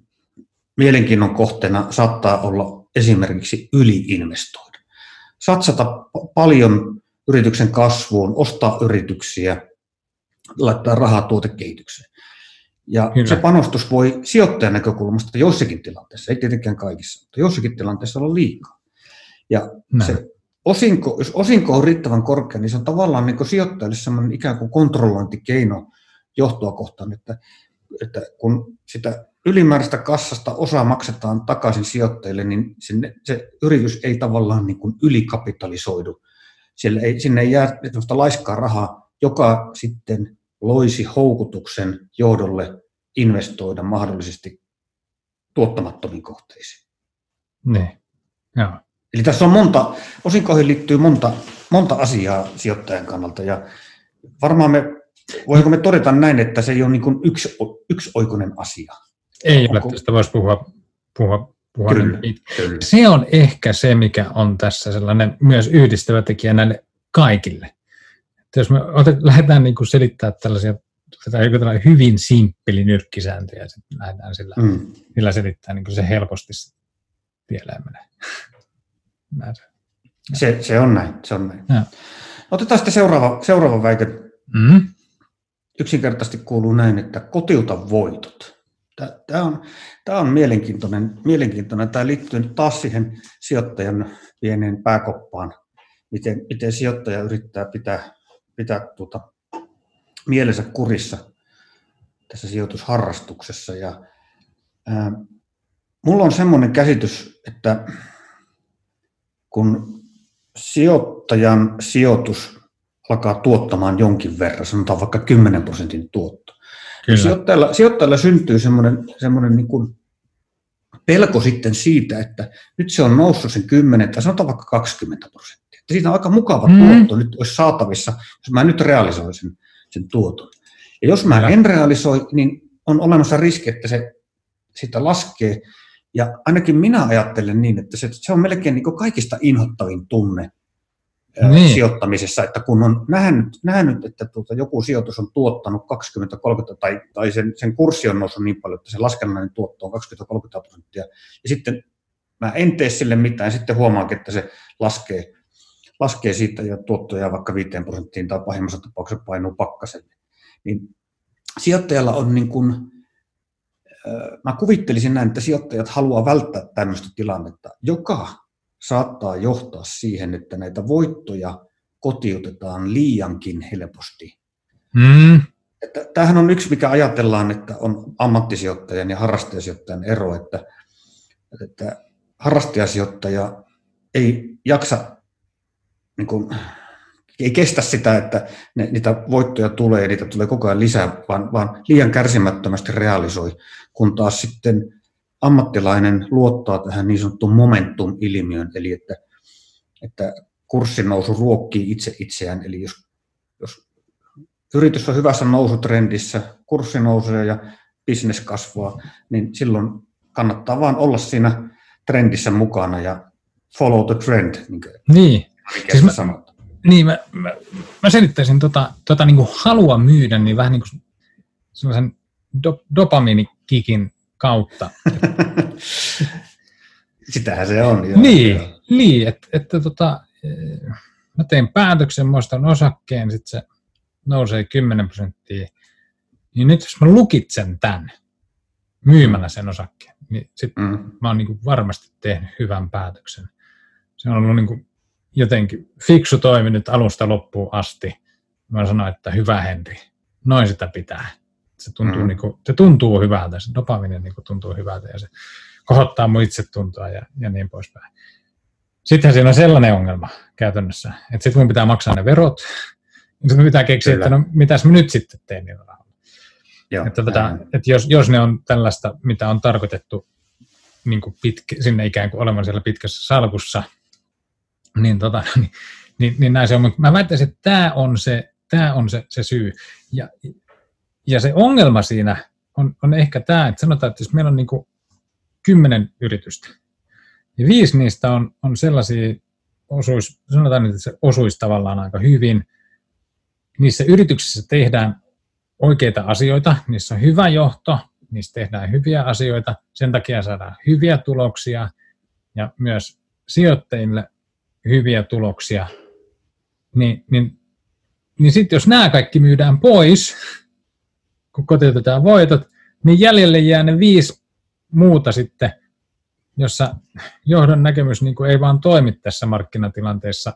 mielenkiinnon kohteena saattaa olla esimerkiksi yliinvestoida. Satsata paljon yrityksen kasvuun, ostaa yrityksiä, laittaa rahaa tuotekehitykseen. Ja Kyllä. se panostus voi sijoittajan näkökulmasta jossakin tilanteessa, ei tietenkään kaikissa, mutta jossakin tilanteessa olla liikaa. Ja se osinko, jos osinko on riittävän korkea, niin se on tavallaan niin sijoittajalle sellainen ikään kuin kontrollointikeino johtoa kohtaan, että, että kun sitä ylimääräistä kassasta osa maksetaan takaisin sijoittajille, niin sinne, se yritys ei tavallaan niin kuin ylikapitalisoidu. Siellä ei, sinne ei jää laiskaa rahaa, joka sitten loisi houkutuksen johdolle investoida mahdollisesti tuottamattomiin kohteisiin. Niin, joo. Eli tässä on monta, osinkoihin liittyy monta, monta asiaa sijoittajan kannalta ja varmaan me, voiko me todeta näin, että se ei ole niin yksi, yksioikoinen asia. Ei Onko? ole, tästä voisi puhua, puhua, kyllä. Se on ehkä se, mikä on tässä sellainen myös yhdistävä tekijä näille kaikille. Että jos me otet, lähdetään niin kuin selittämään tällaisia joku tällainen hyvin simppeli nyrkkisääntö ja sitten lähdetään sillä, mm. sillä selittämään, niin kuin se helposti pieleen menee. Se, se on näin. Se on näin. Ja. Otetaan sitten seuraava, seuraava väite. Mm. Yksinkertaisesti kuuluu näin, että kotiuta voitot. Tämä on, tämä on mielenkiintoinen, mielenkiintoinen. Tämä liittyy taas siihen sijoittajan pieneen pääkoppaan, miten, miten sijoittaja yrittää pitää pitää tuota, mielensä kurissa tässä sijoitusharrastuksessa. Ja, ää, mulla on semmoinen käsitys, että kun sijoittajan sijoitus alkaa tuottamaan jonkin verran, sanotaan vaikka 10 prosentin tuotto, niin sijoittajalla, sijoittajalla syntyy semmoinen, semmoinen niin kuin pelko sitten siitä, että nyt se on noussut sen 10 tai sanotaan vaikka 20 prosenttia että siitä on aika mukava mm. tuotto nyt olisi saatavissa, jos mä nyt realisoin sen, sen tuoton. Ja jos mä en realisoi, niin on olemassa riski, että se sitä laskee. Ja ainakin minä ajattelen niin, että se, se on melkein niin kaikista inhottavin tunne niin. sijoittamisessa, että kun on nähnyt, nähnyt että tuota, joku sijoitus on tuottanut 20-30 tai, tai sen, sen kurssi on noussut niin paljon, että se laskennallinen tuotto on 20-30 prosenttia, ja sitten mä en tee sille mitään, sitten huomaankin, että se laskee, laskee siitä ja tuottoja vaikka 5 prosenttiin tai pahimmassa tapauksessa painuu pakkaselle. Niin sijoittajalla on niin kuin, mä kuvittelisin näin, että sijoittajat haluaa välttää tämmöistä tilannetta, joka saattaa johtaa siihen, että näitä voittoja kotiutetaan liiankin helposti. Mm. Että tämähän on yksi, mikä ajatellaan, että on ammattisijoittajan ja harrastajasijoittajan ero, että, että harrastajasijoittaja ei jaksa, niin kuin, ei kestä sitä, että ne, niitä voittoja tulee ja niitä tulee koko ajan lisää, vaan, vaan liian kärsimättömästi realisoi, kun taas sitten ammattilainen luottaa tähän niin sanottuun momentum-ilmiön, eli että, että kurssin nousu ruokkii itse itseään, eli jos, jos yritys on hyvässä nousutrendissä, kurssi nousee ja bisnes kasvaa, niin silloin kannattaa vaan olla siinä trendissä mukana ja follow the trend, niin kuin niin. Siis mä, sanot. Niin, mä, mä, mä selittäisin tota, tota niin kuin halua myydä, niin vähän niin kuin sellaisen do, dopaminikikin kautta. Sitähän se on. Joo. Niin, niin että, että tota, eh, mä teen päätöksen, mä ostan osakkeen, sitten se nousee 10 prosenttia. Niin nyt jos mä lukitsen tämän myymällä sen osakkeen, niin sitten mm. mä oon niin varmasti tehnyt hyvän päätöksen. Se on ollut niin kuin jotenkin fiksu toimi nyt alusta loppuun asti. Mä sanoin, että hyvä Henri, noin sitä pitää. Se tuntuu, mm. niin kuin, se tuntuu hyvältä, se dopaminen niin kuin tuntuu hyvältä ja se kohottaa mun itsetuntoa ja, ja niin poispäin. Sittenhän siinä on sellainen ongelma käytännössä, että sitten mun pitää maksaa ne verot, ja sitten pitää keksiä, Kyllä. että no mitäs mä nyt sitten teen niillä rahoilla. Joo, että, tota, että jos, jos ne on tällaista, mitä on tarkoitettu niin kuin pitkä, sinne ikään kuin olemaan siellä pitkässä salkussa, niin, tota, niin, niin, niin näin se on. Mä väittäisin, että tämä on se, tämä on se, se syy. Ja, ja se ongelma siinä on, on ehkä tämä, että sanotaan, että jos meillä on niin kuin kymmenen yritystä, niin viisi niistä on, on sellaisia, osuis, sanotaan, että se osuisi tavallaan aika hyvin. Niissä yrityksissä tehdään oikeita asioita, niissä on hyvä johto, niissä tehdään hyviä asioita, sen takia saadaan hyviä tuloksia ja myös sijoittajille hyviä tuloksia, niin, niin, niin sitten jos nämä kaikki myydään pois, kun kotiutetaan voitot, niin jäljelle jää ne viisi muuta sitten, jossa johdon näkemys niin kuin ei vaan toimi tässä markkinatilanteessa,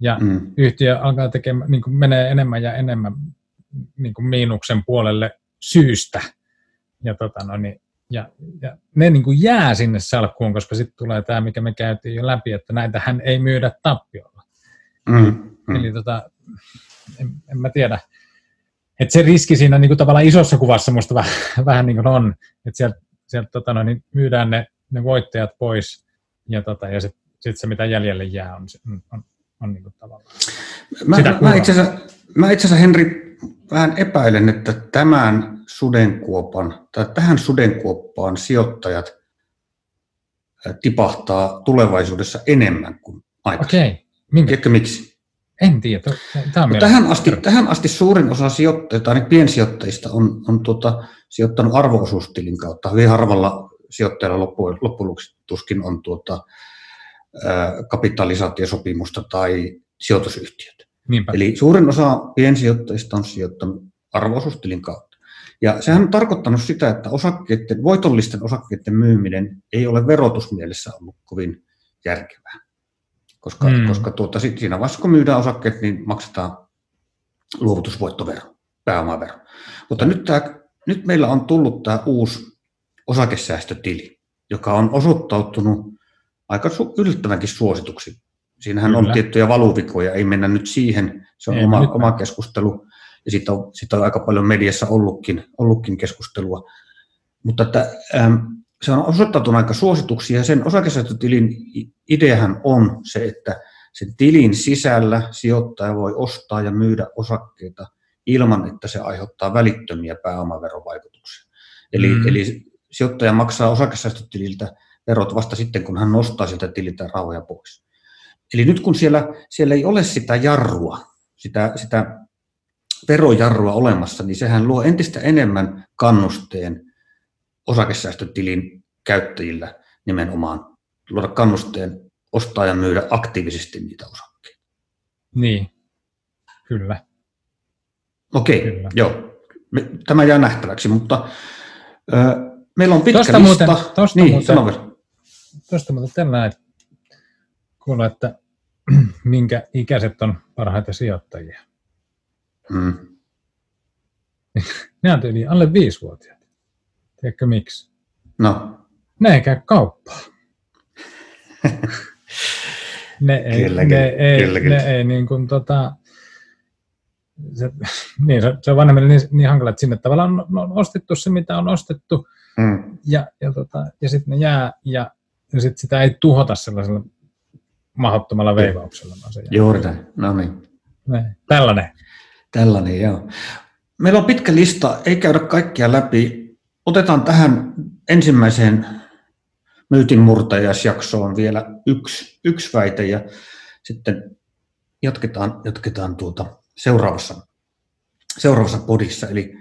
ja mm. yhtiö alkaa tekemään, niin kuin menee enemmän ja enemmän niin kuin miinuksen puolelle syystä. Ja, tota no, niin, ja, ja ne niin kuin jää sinne salkkuun, koska sitten tulee tämä, mikä me käytiin jo läpi, että näitä hän ei myydä tappiolla. Mm. Mm. Eli tota, en, en mä tiedä, et se riski siinä niin kuin tavallaan isossa kuvassa minusta vähän, vähän niin kuin on, että sieltä, sieltä tota, no, niin myydään ne, ne voittajat pois ja, tota, ja sitten sit se, mitä jäljelle jää, on, on, on, on niin kuin tavallaan mä, sitä mä, itse asiassa, mä itse asiassa, Henri, vähän epäilen, että tämän sudenkuopan, tai tähän sudenkuoppaan sijoittajat tipahtaa tulevaisuudessa enemmän kuin aikaisemmin. Okei. Minkä? Tiedätkö miksi? En tiedä. Tämä on no, tähän, asti, tähän asti suurin osa sijoittajista, tai piensijoittajista, on, on tuota, sijoittanut arvoosuustilin kautta. Hyvin harvalla sijoittajalla loppujen lopuksi tuskin on tuota, ää, kapitalisaatiosopimusta tai sijoitusyhtiöt. Niinpä. Eli suurin osa piensijoittajista on sijoittanut arvoosuustilin kautta. Ja sehän on tarkoittanut sitä, että osakkeiden, voitollisten osakkeiden myyminen ei ole verotusmielessä ollut kovin järkevää koska, mm. koska tuota, sit siinä vaiheessa, kun myydään osakkeet, niin maksetaan luovutusvoittovero, pääomavero. Mutta nyt, tämä, nyt meillä on tullut tämä uusi osakesäästötili, joka on osoittautunut aika su- yllättävänkin suosituksi. Siinähän Kyllä. on tiettyjä valuvikoja, ei mennä nyt siihen, se on ei, oma, oma keskustelu, ja siitä on, siitä on aika paljon mediassa ollutkin, ollutkin keskustelua. Mutta että, ähm, se on osoittautunut aika suosituksi ja sen osakesäästötilin ideahan on se, että sen tilin sisällä sijoittaja voi ostaa ja myydä osakkeita ilman, että se aiheuttaa välittömiä pääomaverovaikutuksia. Eli, mm. eli sijoittaja maksaa osakesäästötililtä verot vasta sitten, kun hän nostaa sieltä tililtä rahoja pois. Eli nyt kun siellä, siellä ei ole sitä jarrua, sitä, sitä verojarrua olemassa, niin sehän luo entistä enemmän kannusteen osakesäästötilin käyttäjillä nimenomaan luoda kannusteen ostaa ja myydä aktiivisesti niitä osakkeita. Niin, kyllä. Okei, kyllä. joo. Tämä jää nähtäväksi, mutta ö, meillä on pitkä tosta lista. Muuten, tosta niin, muuten, tuosta muuten tällä, että kuulla, että minkä ikäiset on parhaita sijoittajia. Hmm. ne on tyyli alle viisivuotiaat. Tiedätkö miksi? No. Ne ei käy kauppaa. ne ei, kyllä, ne ei, kyllä, kyllä. Ne ei niin kuin, tota, se, niin, se, on vanhemmille niin, niin hankala, että sinne tavallaan on, on ostettu se, mitä on ostettu, mm. ja, ja, tota, ja sitten ne jää, ja, ja sit sitä ei tuhota sellaisella mahdottomalla veivauksella. Vaan se Juuri näin, no niin. Ne, tällainen. Tällainen, joo. Meillä on pitkä lista, ei käydä kaikkia läpi. Otetaan tähän ensimmäiseen myytinmurtajasjaksoon vielä yksi, yksi väite ja sitten jatketaan, jatketaan tuota seuraavassa, seuraavassa podissa. Eli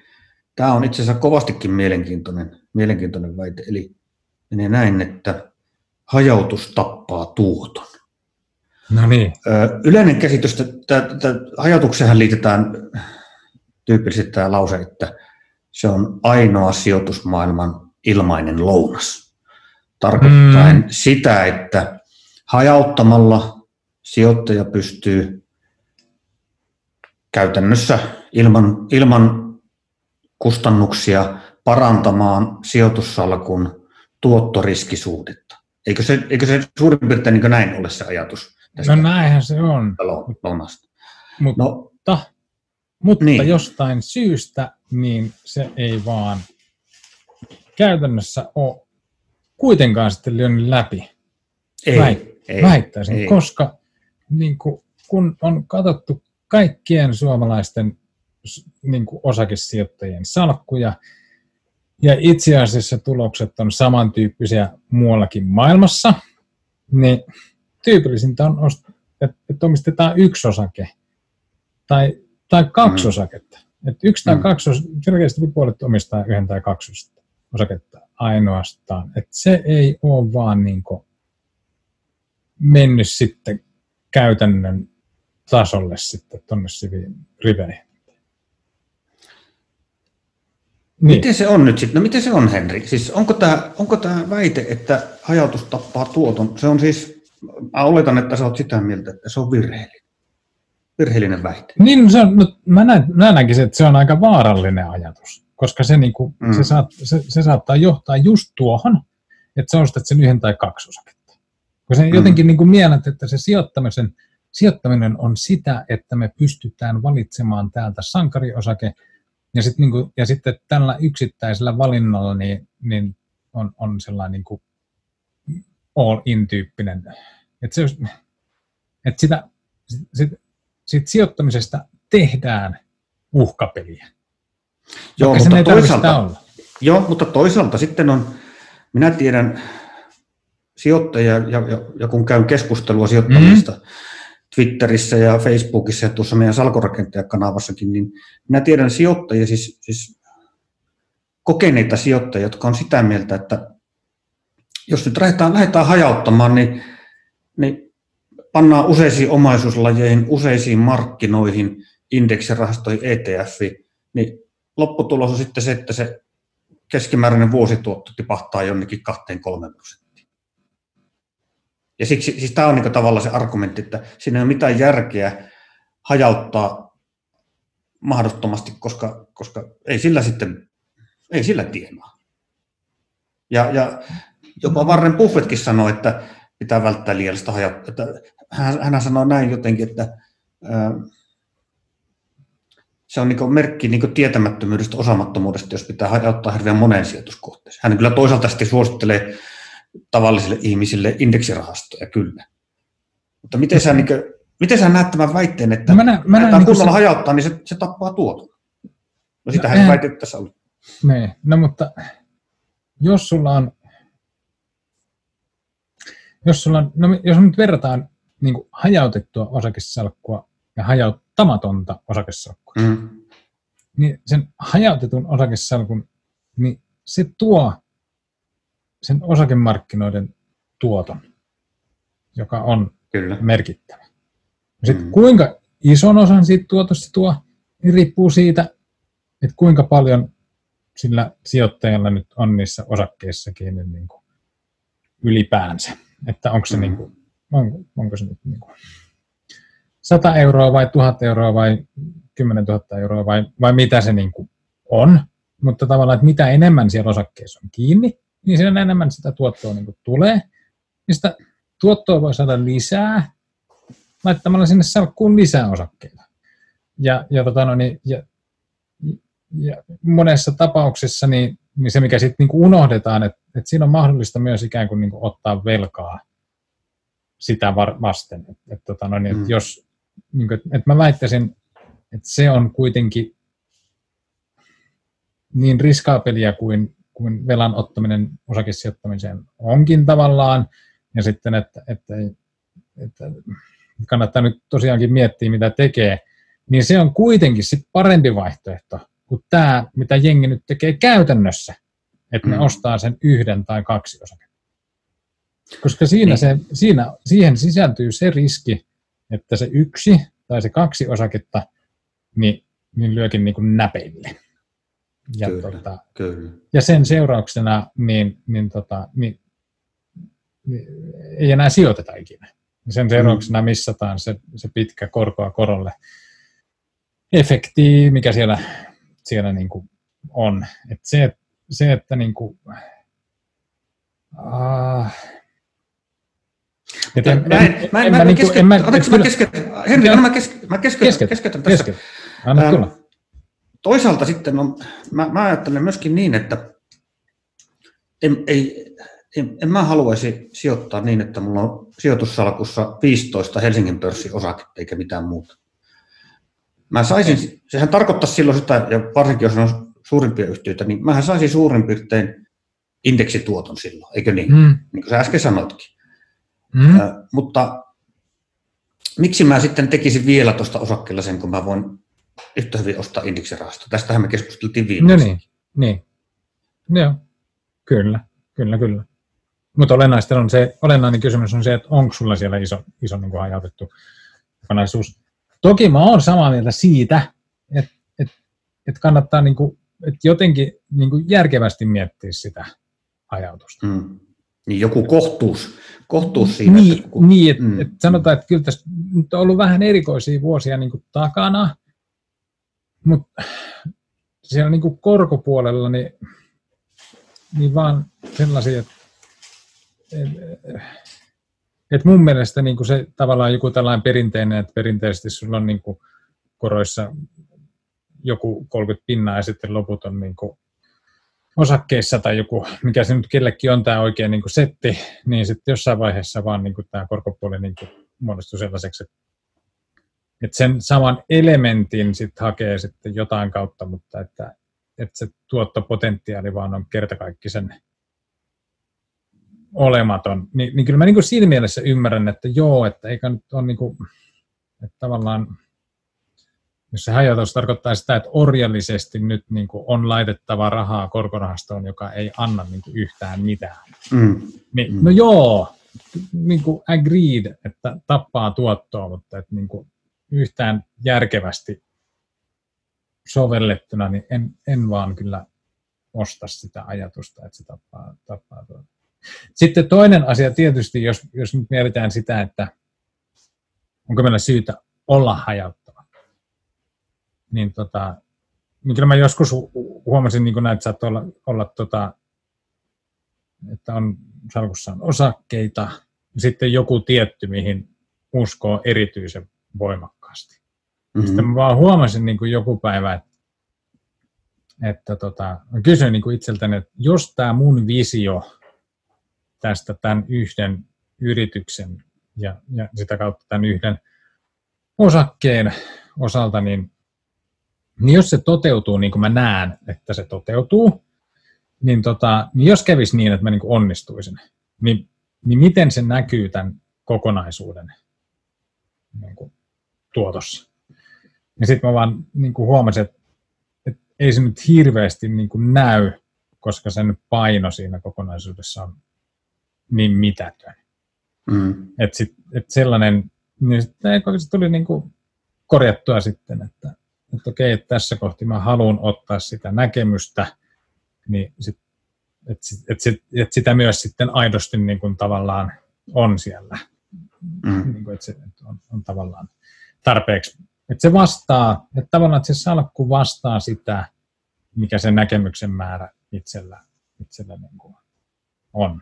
tämä on itse asiassa kovastikin mielenkiintoinen, mielenkiintoinen väite. Eli menee näin, että hajautus tappaa tuoton. No niin. Yleinen käsitys, että hajautukseen liitetään tyypillisesti tämä lause, että se on ainoa sijoitusmaailman ilmainen lounas. Tarkoittaen mm. sitä, että hajauttamalla sijoittaja pystyy käytännössä ilman, ilman kustannuksia parantamaan sijoitussalkun tuottoriskisuudetta. Eikö se, eikö se suurin piirtein niin näin ole se ajatus? No näinhän se on. Lounasta. Mutta, no, mutta niin. jostain syystä niin se ei vaan käytännössä ole kuitenkaan sitten lyönyt läpi. Ei, Väit, ei, väittäisin, ei. koska niin kuin, kun on katsottu kaikkien suomalaisten niin kuin osakesijoittajien salkkuja, ja itse asiassa tulokset on samantyyppisiä muuallakin maailmassa, niin tyypillisintä on, että omistetaan yksi osake tai, tai kaksi mm. osaketta. Että yksi tai mm. kaksi, selkeästi puolet omistaa yhden tai kaksi osaketta ainoastaan. Että se ei ole vaan niin mennyt sitten käytännön tasolle sitten tuonne siviin riveihin. Niin. Miten se on nyt sitten? No miten se on, Henri? Siis onko tämä, onko tämä väite, että hajautus tappaa tuoton, se on siis, mä oletan, että sä oot sitä mieltä, että se on virheellinen. Virheellinen väite. Niin, se on, no, mä, näen, mä näkisin, että se on aika vaarallinen ajatus, koska se, niin kuin, mm. se, saat, se, se saattaa johtaa just tuohon, että sä ostat sen yhden tai kaksi osaketta. Kun se mm. jotenkin niin kuin mielät, että se sijoittamisen, sijoittaminen on sitä, että me pystytään valitsemaan täältä sankariosake, ja, sit, niin kuin, ja sitten tällä yksittäisellä valinnalla niin, niin on, on sellainen niin kuin all-in-tyyppinen. Että, se, että sitä, sit, sit sijoittamisesta tehdään uhkapeliä. Joo, mutta toisaalta, olla. joo, mutta toisaalta sitten on, minä tiedän sijoittajia, ja, ja, ja kun käyn keskustelua sijoittamista, mm-hmm Twitterissä ja Facebookissa ja tuossa meidän salkorakentajakanavassakin, niin minä tiedän sijoittajia, siis, siis kokeneita sijoittajia, jotka on sitä mieltä, että jos nyt lähdetään, lähdetään hajauttamaan, niin, niin pannaan useisiin omaisuuslajeihin, useisiin markkinoihin, indeksirahastoihin, ETF, niin lopputulos on sitten se, että se keskimääräinen vuosituotto tipahtaa jonnekin 2-3 prosenttia. Ja siksi, siis tämä on niin tavallaan se argumentti, että siinä ei ole mitään järkeä hajauttaa mahdottomasti, koska, koska ei sillä sitten, ei sillä tienaa. Ja, ja jopa Warren Buffettkin sanoi, että pitää välttää liiallista hajauttaa. Että hän, hän sanoi näin jotenkin, että se on niin merkki niin tietämättömyydestä, osaamattomuudesta, jos pitää hajauttaa hirveän moneen sijoituskohteeseen. Hän kyllä toisaalta sitten suosittelee tavallisille ihmisille indeksirahastoja, kyllä. Mutta miten sä, niin kuin, miten sä näet tämän väitteen, että no mä näen, mä näen, niin kunnolla se... hajauttaa, niin se, se tappaa tuoton? No sitähän no, väitet tässä oli. Niin, no mutta jos sulla on, jos sulla on, no jos nyt verrataan niin kuin hajautettua osakesalkkua ja hajauttamatonta osakesalkkua, mm. niin sen hajautetun osakesalkun, niin se tuo sen osakemarkkinoiden tuoton, joka on Kyllä. merkittävä. Sitten mm. kuinka ison osan siitä tuotosta tuo, niin riippuu siitä, että kuinka paljon sillä sijoittajalla nyt on niissä osakkeissa kiinni niin kuin ylipäänsä. Että onko se, mm. niin kuin, on, onko se nyt niin kuin 100 euroa vai 1000 euroa vai 10 000 euroa vai, vai mitä se niin kuin on. Mutta tavallaan, että mitä enemmän siellä osakkeessa on kiinni, niin sen enemmän sitä tuottoa niin kuin tulee. Ja sitä tuottoa voi saada lisää laittamalla sinne salkkuun lisää osakkeita. Ja, ja, tota no, niin, ja, ja monessa tapauksessa niin, niin se, mikä sitten niin unohdetaan, että, että siinä on mahdollista myös ikään kuin, niin kuin ottaa velkaa sitä vasten. Että, että, tota no, niin, mm. jos, niin kuin, että mä väittäisin, että se on kuitenkin niin riskaapelia kuin, kuin velan ottaminen osakesijoittamiseen onkin tavallaan, ja sitten, että, että, että kannattaa nyt tosiaankin miettiä, mitä tekee, niin se on kuitenkin sit parempi vaihtoehto kuin tämä, mitä jengi nyt tekee käytännössä, että ne mm. ostaa sen yhden tai kaksi osaketta. Koska siinä niin. se, siinä, siihen sisältyy se riski, että se yksi tai se kaksi osaketta niin, niin lyökin niin kuin näpeille. Ja, kyllä, tota, kyllä. ja sen seurauksena niin, niin, tota, niin, niin ei enää sijoiteta ikinä. Sen seurauksena mm. missataan se, se pitkä korkoa korolle efekti, mikä siellä, siellä niin kuin on. Et se, se, että niin kuin, uh, et en, mä en, mä en, mä en, keskeytän, mä, anteeksi, mä keskeytän, Henri, mä, keskeytän, mä keskeytän, keskeytän tässä. Keskeytän. Anna tulla. Toisaalta sitten on, mä, mä ajattelen myöskin niin, että en, ei, en, en mä haluaisi sijoittaa niin, että mulla on sijoitussalkussa 15 Helsingin pörssin osaketta eikä mitään muuta. Mä saisin, sehän tarkoittaa silloin sitä, ja varsinkin jos on suurimpia yhtiöitä, niin mähän saisin suurin piirtein indeksituoton silloin, eikö niin? Mm. Niin kuin sä äsken sanoitkin. Mm. Äh, mutta miksi mä sitten tekisin vielä tuosta osakkeella sen, kun mä voin yhtä hyvin ostaa indeksirahasta? Tästähän me keskusteltiin viimeksi. No niin, niin. Joo, kyllä, kyllä, kyllä. Mutta olennaista on se, olennainen kysymys on se, että onko sulla siellä iso, iso niin kuin hajautettu kokonaisuus. Toki mä oon samaa mieltä siitä, että, että, että kannattaa niin kuin, että jotenkin niin kuin järkevästi miettiä sitä hajautusta. Mm. Niin joku kohtuus, kohtuus siinä. Niin, että, kun, niin että, mm. että sanotaan, että kyllä tässä nyt on ollut vähän erikoisia vuosia niin kuin takana, mutta siellä niin kuin korkopuolella niin, niin vaan sellaisia, että et mun mielestä niin kuin se tavallaan joku tällainen perinteinen, että perinteisesti sulla on niin kuin koroissa joku 30 pinnaa ja sitten loput on niin kuin osakkeissa tai joku, mikä se nyt kellekin on tämä oikein niin setti, niin sitten jossain vaiheessa vaan niin kuin tämä korkopuoli niin kuin muodostuu sellaiseksi, että, että sen saman elementin sitten hakee sitten jotain kautta, mutta että, että se tuottopotentiaali vaan on kertakaikkisen olematon, niin, niin kyllä mä niin kuin siinä mielessä ymmärrän, että joo, että eikä nyt ole niin kuin, että tavallaan, jos se hajautus tarkoittaa sitä, että orjallisesti nyt niin kuin on laitettava rahaa korkorahastoon, joka ei anna niin kuin yhtään mitään. Mm. Niin, mm. No joo, niin kuin agreed, että tappaa tuottoa, mutta että niin kuin yhtään järkevästi sovellettuna, niin en, en vaan kyllä osta sitä ajatusta, että se tappaa, tappaa tuottoa. Sitten toinen asia tietysti, jos, jos nyt mietitään sitä, että onko meillä syytä olla hajauttava, niin, tota, niin kyllä mä joskus huomasin, niin kuin että olla, olla tota, että on salkussaan osakkeita, ja sitten joku tietty, mihin uskoo erityisen voimakkaasti. Mm-hmm. Sitten mä vaan huomasin niin kuin joku päivä, että, että tota, kysyin niin kuin itseltäni, että jos tämä mun visio tästä tämän yhden yrityksen ja, ja sitä kautta tämän yhden osakkeen osalta, niin, niin jos se toteutuu niin kuin mä näen, että se toteutuu, niin, tota, niin jos kävisi niin, että mä niin kuin onnistuisin, niin, niin miten se näkyy tämän kokonaisuuden niin kuin, tuotossa. Ja sitten mä vaan niin kuin huomasin, että, että ei se nyt hirveästi niin kuin näy, koska sen paino siinä kokonaisuudessa on niin mitätön. Mm. Että et sellainen, niin sitten se tuli niin kuin korjattua sitten, että, että okei, että tässä kohti mä haluan ottaa sitä näkemystä, niin sit, että, et, sit, et sitä myös sitten aidosti niin kuin tavallaan on siellä. Mm. Niin kuin, että se on, on tavallaan tarpeeksi. Että se vastaa, että tavallaan että se salkku vastaa sitä, mikä se näkemyksen määrä itsellä, itsellä niin kuin on.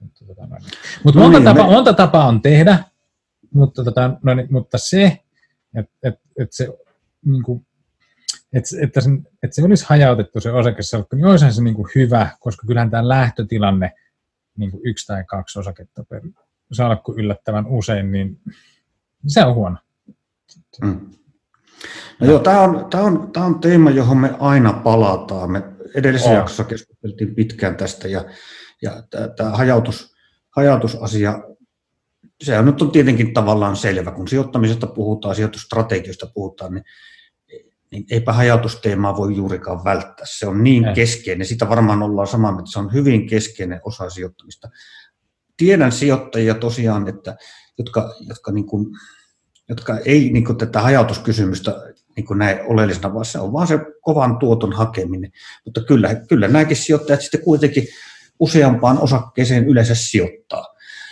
Mutta, tota, no, niin. Mutta no monta, niin, tapa, me... monta tapaa on tehdä, mutta, tota, no, niin, mutta se, että et, et se, niin kuin, että, että, sen, että se olisi hajautettu se osakesalkku, niin olisihan se niin kuin hyvä, koska kyllähän tämä lähtötilanne, niin kuin yksi tai kaksi osaketta per salkku yllättävän usein, niin se on huono. Mm. No joo, tämä on, tämä, on, tämä on teema, johon me aina palataan. Me edellisessä oh. jaksossa keskusteltiin pitkään tästä ja, ja tämä, tämä hajautus, hajautusasia, se on nyt on tietenkin tavallaan selvä. Kun sijoittamisesta puhutaan, sijoitusstrategioista puhutaan, niin, niin eipä hajautusteemaa voi juurikaan välttää. Se on niin Ei. keskeinen, sitä varmaan ollaan samaa että se on hyvin keskeinen osa sijoittamista. Tiedän sijoittajia tosiaan, että, jotka, jotka niin kuin, jotka ei niin kuin tätä hajautuskysymystä niin kuin näin oleellisena, vaan se on vaan se kovan tuoton hakeminen. Mutta kyllä, kyllä nämäkin sijoittajat sitten kuitenkin useampaan osakkeeseen yleensä sijoittaa.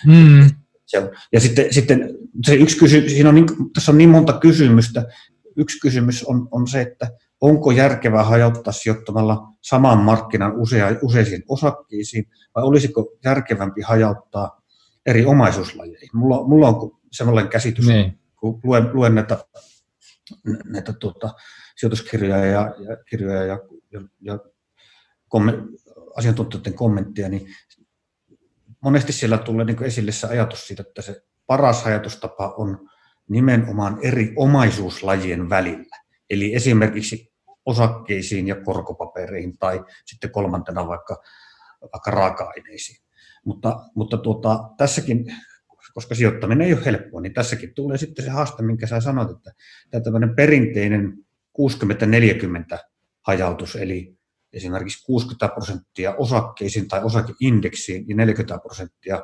Mm. Se. Ja sitten, sitten se yksi kysymys, siinä on niin, tässä on niin monta kysymystä. Yksi kysymys on, on se, että onko järkevää hajauttaa sijoittamalla saman markkinan usea, useisiin osakkeisiin, vai olisiko järkevämpi hajauttaa eri omaisuuslajeihin. Mulla, mulla on sellainen käsitys, niin kun luen, luen näitä, näitä tuota, sijoituskirjoja ja, ja, kirjoja ja, ja, ja komme, asiantuntijoiden kommentteja, niin monesti siellä tulee niin esille se ajatus siitä, että se paras ajatustapa on nimenomaan eri omaisuuslajien välillä. Eli esimerkiksi osakkeisiin ja korkopapereihin tai sitten kolmantena vaikka, vaikka raaka-aineisiin. Mutta, mutta tuota, tässäkin koska sijoittaminen ei ole helppoa, niin tässäkin tulee sitten se haaste, minkä sä sanoit, että tämä tämmöinen perinteinen 60-40 hajautus, eli esimerkiksi 60 prosenttia osakkeisiin tai osakeindeksiin ja 40 prosenttia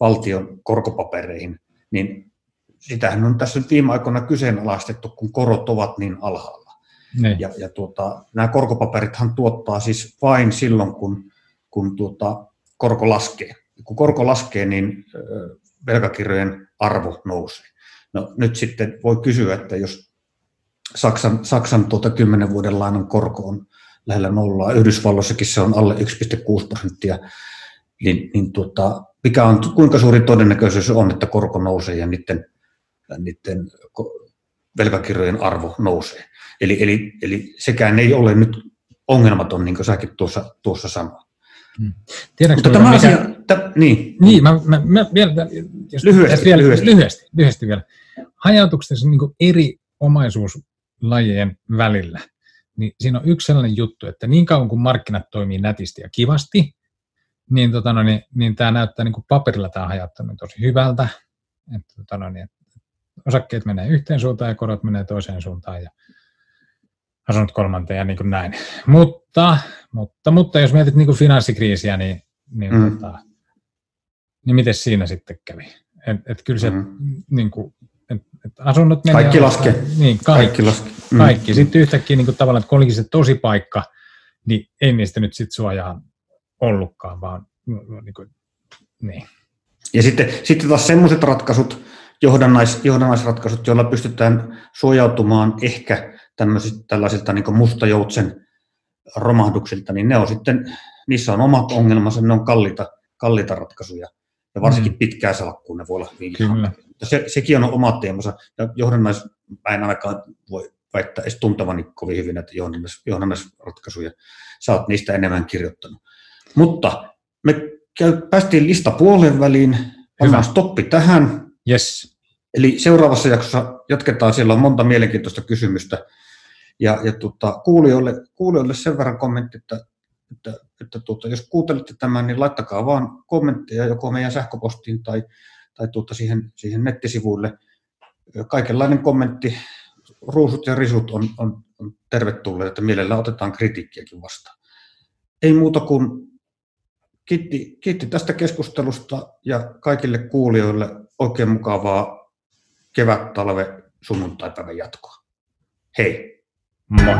valtion korkopapereihin, niin sitähän on tässä nyt viime aikoina kyseenalaistettu, kun korot ovat niin alhaalla. Ne. Ja, ja tuota, nämä korkopaperithan tuottaa siis vain silloin, kun, kun tuota, korko laskee. Kun korko laskee, niin velkakirjojen arvo nousee. No nyt sitten voi kysyä, että jos Saksan, Saksan tuota 10 vuoden lainan korko on lähellä nollaa, Yhdysvalloissakin se on alle 1,6 prosenttia, niin, niin tuota, mikä on, kuinka suuri todennäköisyys on, että korko nousee ja niiden, niiden velkakirjojen arvo nousee. Eli, eli, eli sekään ei ole nyt ongelmaton, niin kuin säkin tuossa, tuossa sanoit. Hmm. Tiedätkö Mutta tämä asia, tä, niin. Niin, mä, mä, mä vielä, jos lyhyesti, vielä, lyhyesti. lyhyesti, lyhyesti vielä. Hajautuksessa niin eri omaisuuslajien välillä, niin siinä on yksi sellainen juttu, että niin kauan kuin markkinat toimii nätisti ja kivasti, niin, tota no, niin, niin tämä näyttää niin kuin paperilla tämä hajauttaminen tosi hyvältä. Että, tota no, niin, osakkeet menee yhteen suuntaan ja korot menee toiseen suuntaan ja asunnot kolmanteen ja niin kuin näin. Mutta, mutta, mutta jos mietit niin kuin finanssikriisiä, niin, niin, mm. tota, niin miten siinä sitten kävi? Et, et kyllä se, mm. niin kuin, et, et asunnot menee... Kaikki laskee. Niin, kaikki. Kaikki. Laske. Mm. kaikki. Sitten yhtäkkiä niin kuin tavallaan, että kun olikin se tosi paikka, niin ei niistä nyt sitten suojaa ollutkaan, vaan niin kuin, niin. Ja sitten, sitten taas semmoiset ratkaisut, johdannais, johdannaisratkaisut, joilla pystytään suojautumaan ehkä tällaisilta niin mustajoutsen romahduksilta, niin ne on sitten, niissä on omat ongelmansa, ne on kalliita, kalliita ratkaisuja. Ja varsinkin mm. pitkää salkkuun ne voi olla hyvin Mutta se, sekin on oma teemansa. Ja johdannais, mä en ainakaan voi väittää edes tuntavani kovin hyvin näitä johdannais, johdannaisratkaisuja. Sä oot niistä enemmän kirjoittanut. Mutta me käy, päästiin lista puolen väliin. Hyvä. stoppi tähän. Yes. Eli seuraavassa jaksossa jatketaan. Siellä on monta mielenkiintoista kysymystä. Ja, ja tota, kuulijoille, kuulijoille sen verran kommentti, että, että, että tuota, jos kuuntelette tämän, niin laittakaa vaan kommentteja joko meidän sähköpostiin tai, tai tuota siihen, siihen nettisivuille. kaikenlainen kommentti, ruusut ja risut on, on, on tervetulleet, että mielellä otetaan kritiikkiäkin vastaan. Ei muuta kuin kiitti, kiitti tästä keskustelusta ja kaikille kuulijoille oikein mukavaa kevät-talve sunnuntaipäivän jatkoa. Hei! Moi!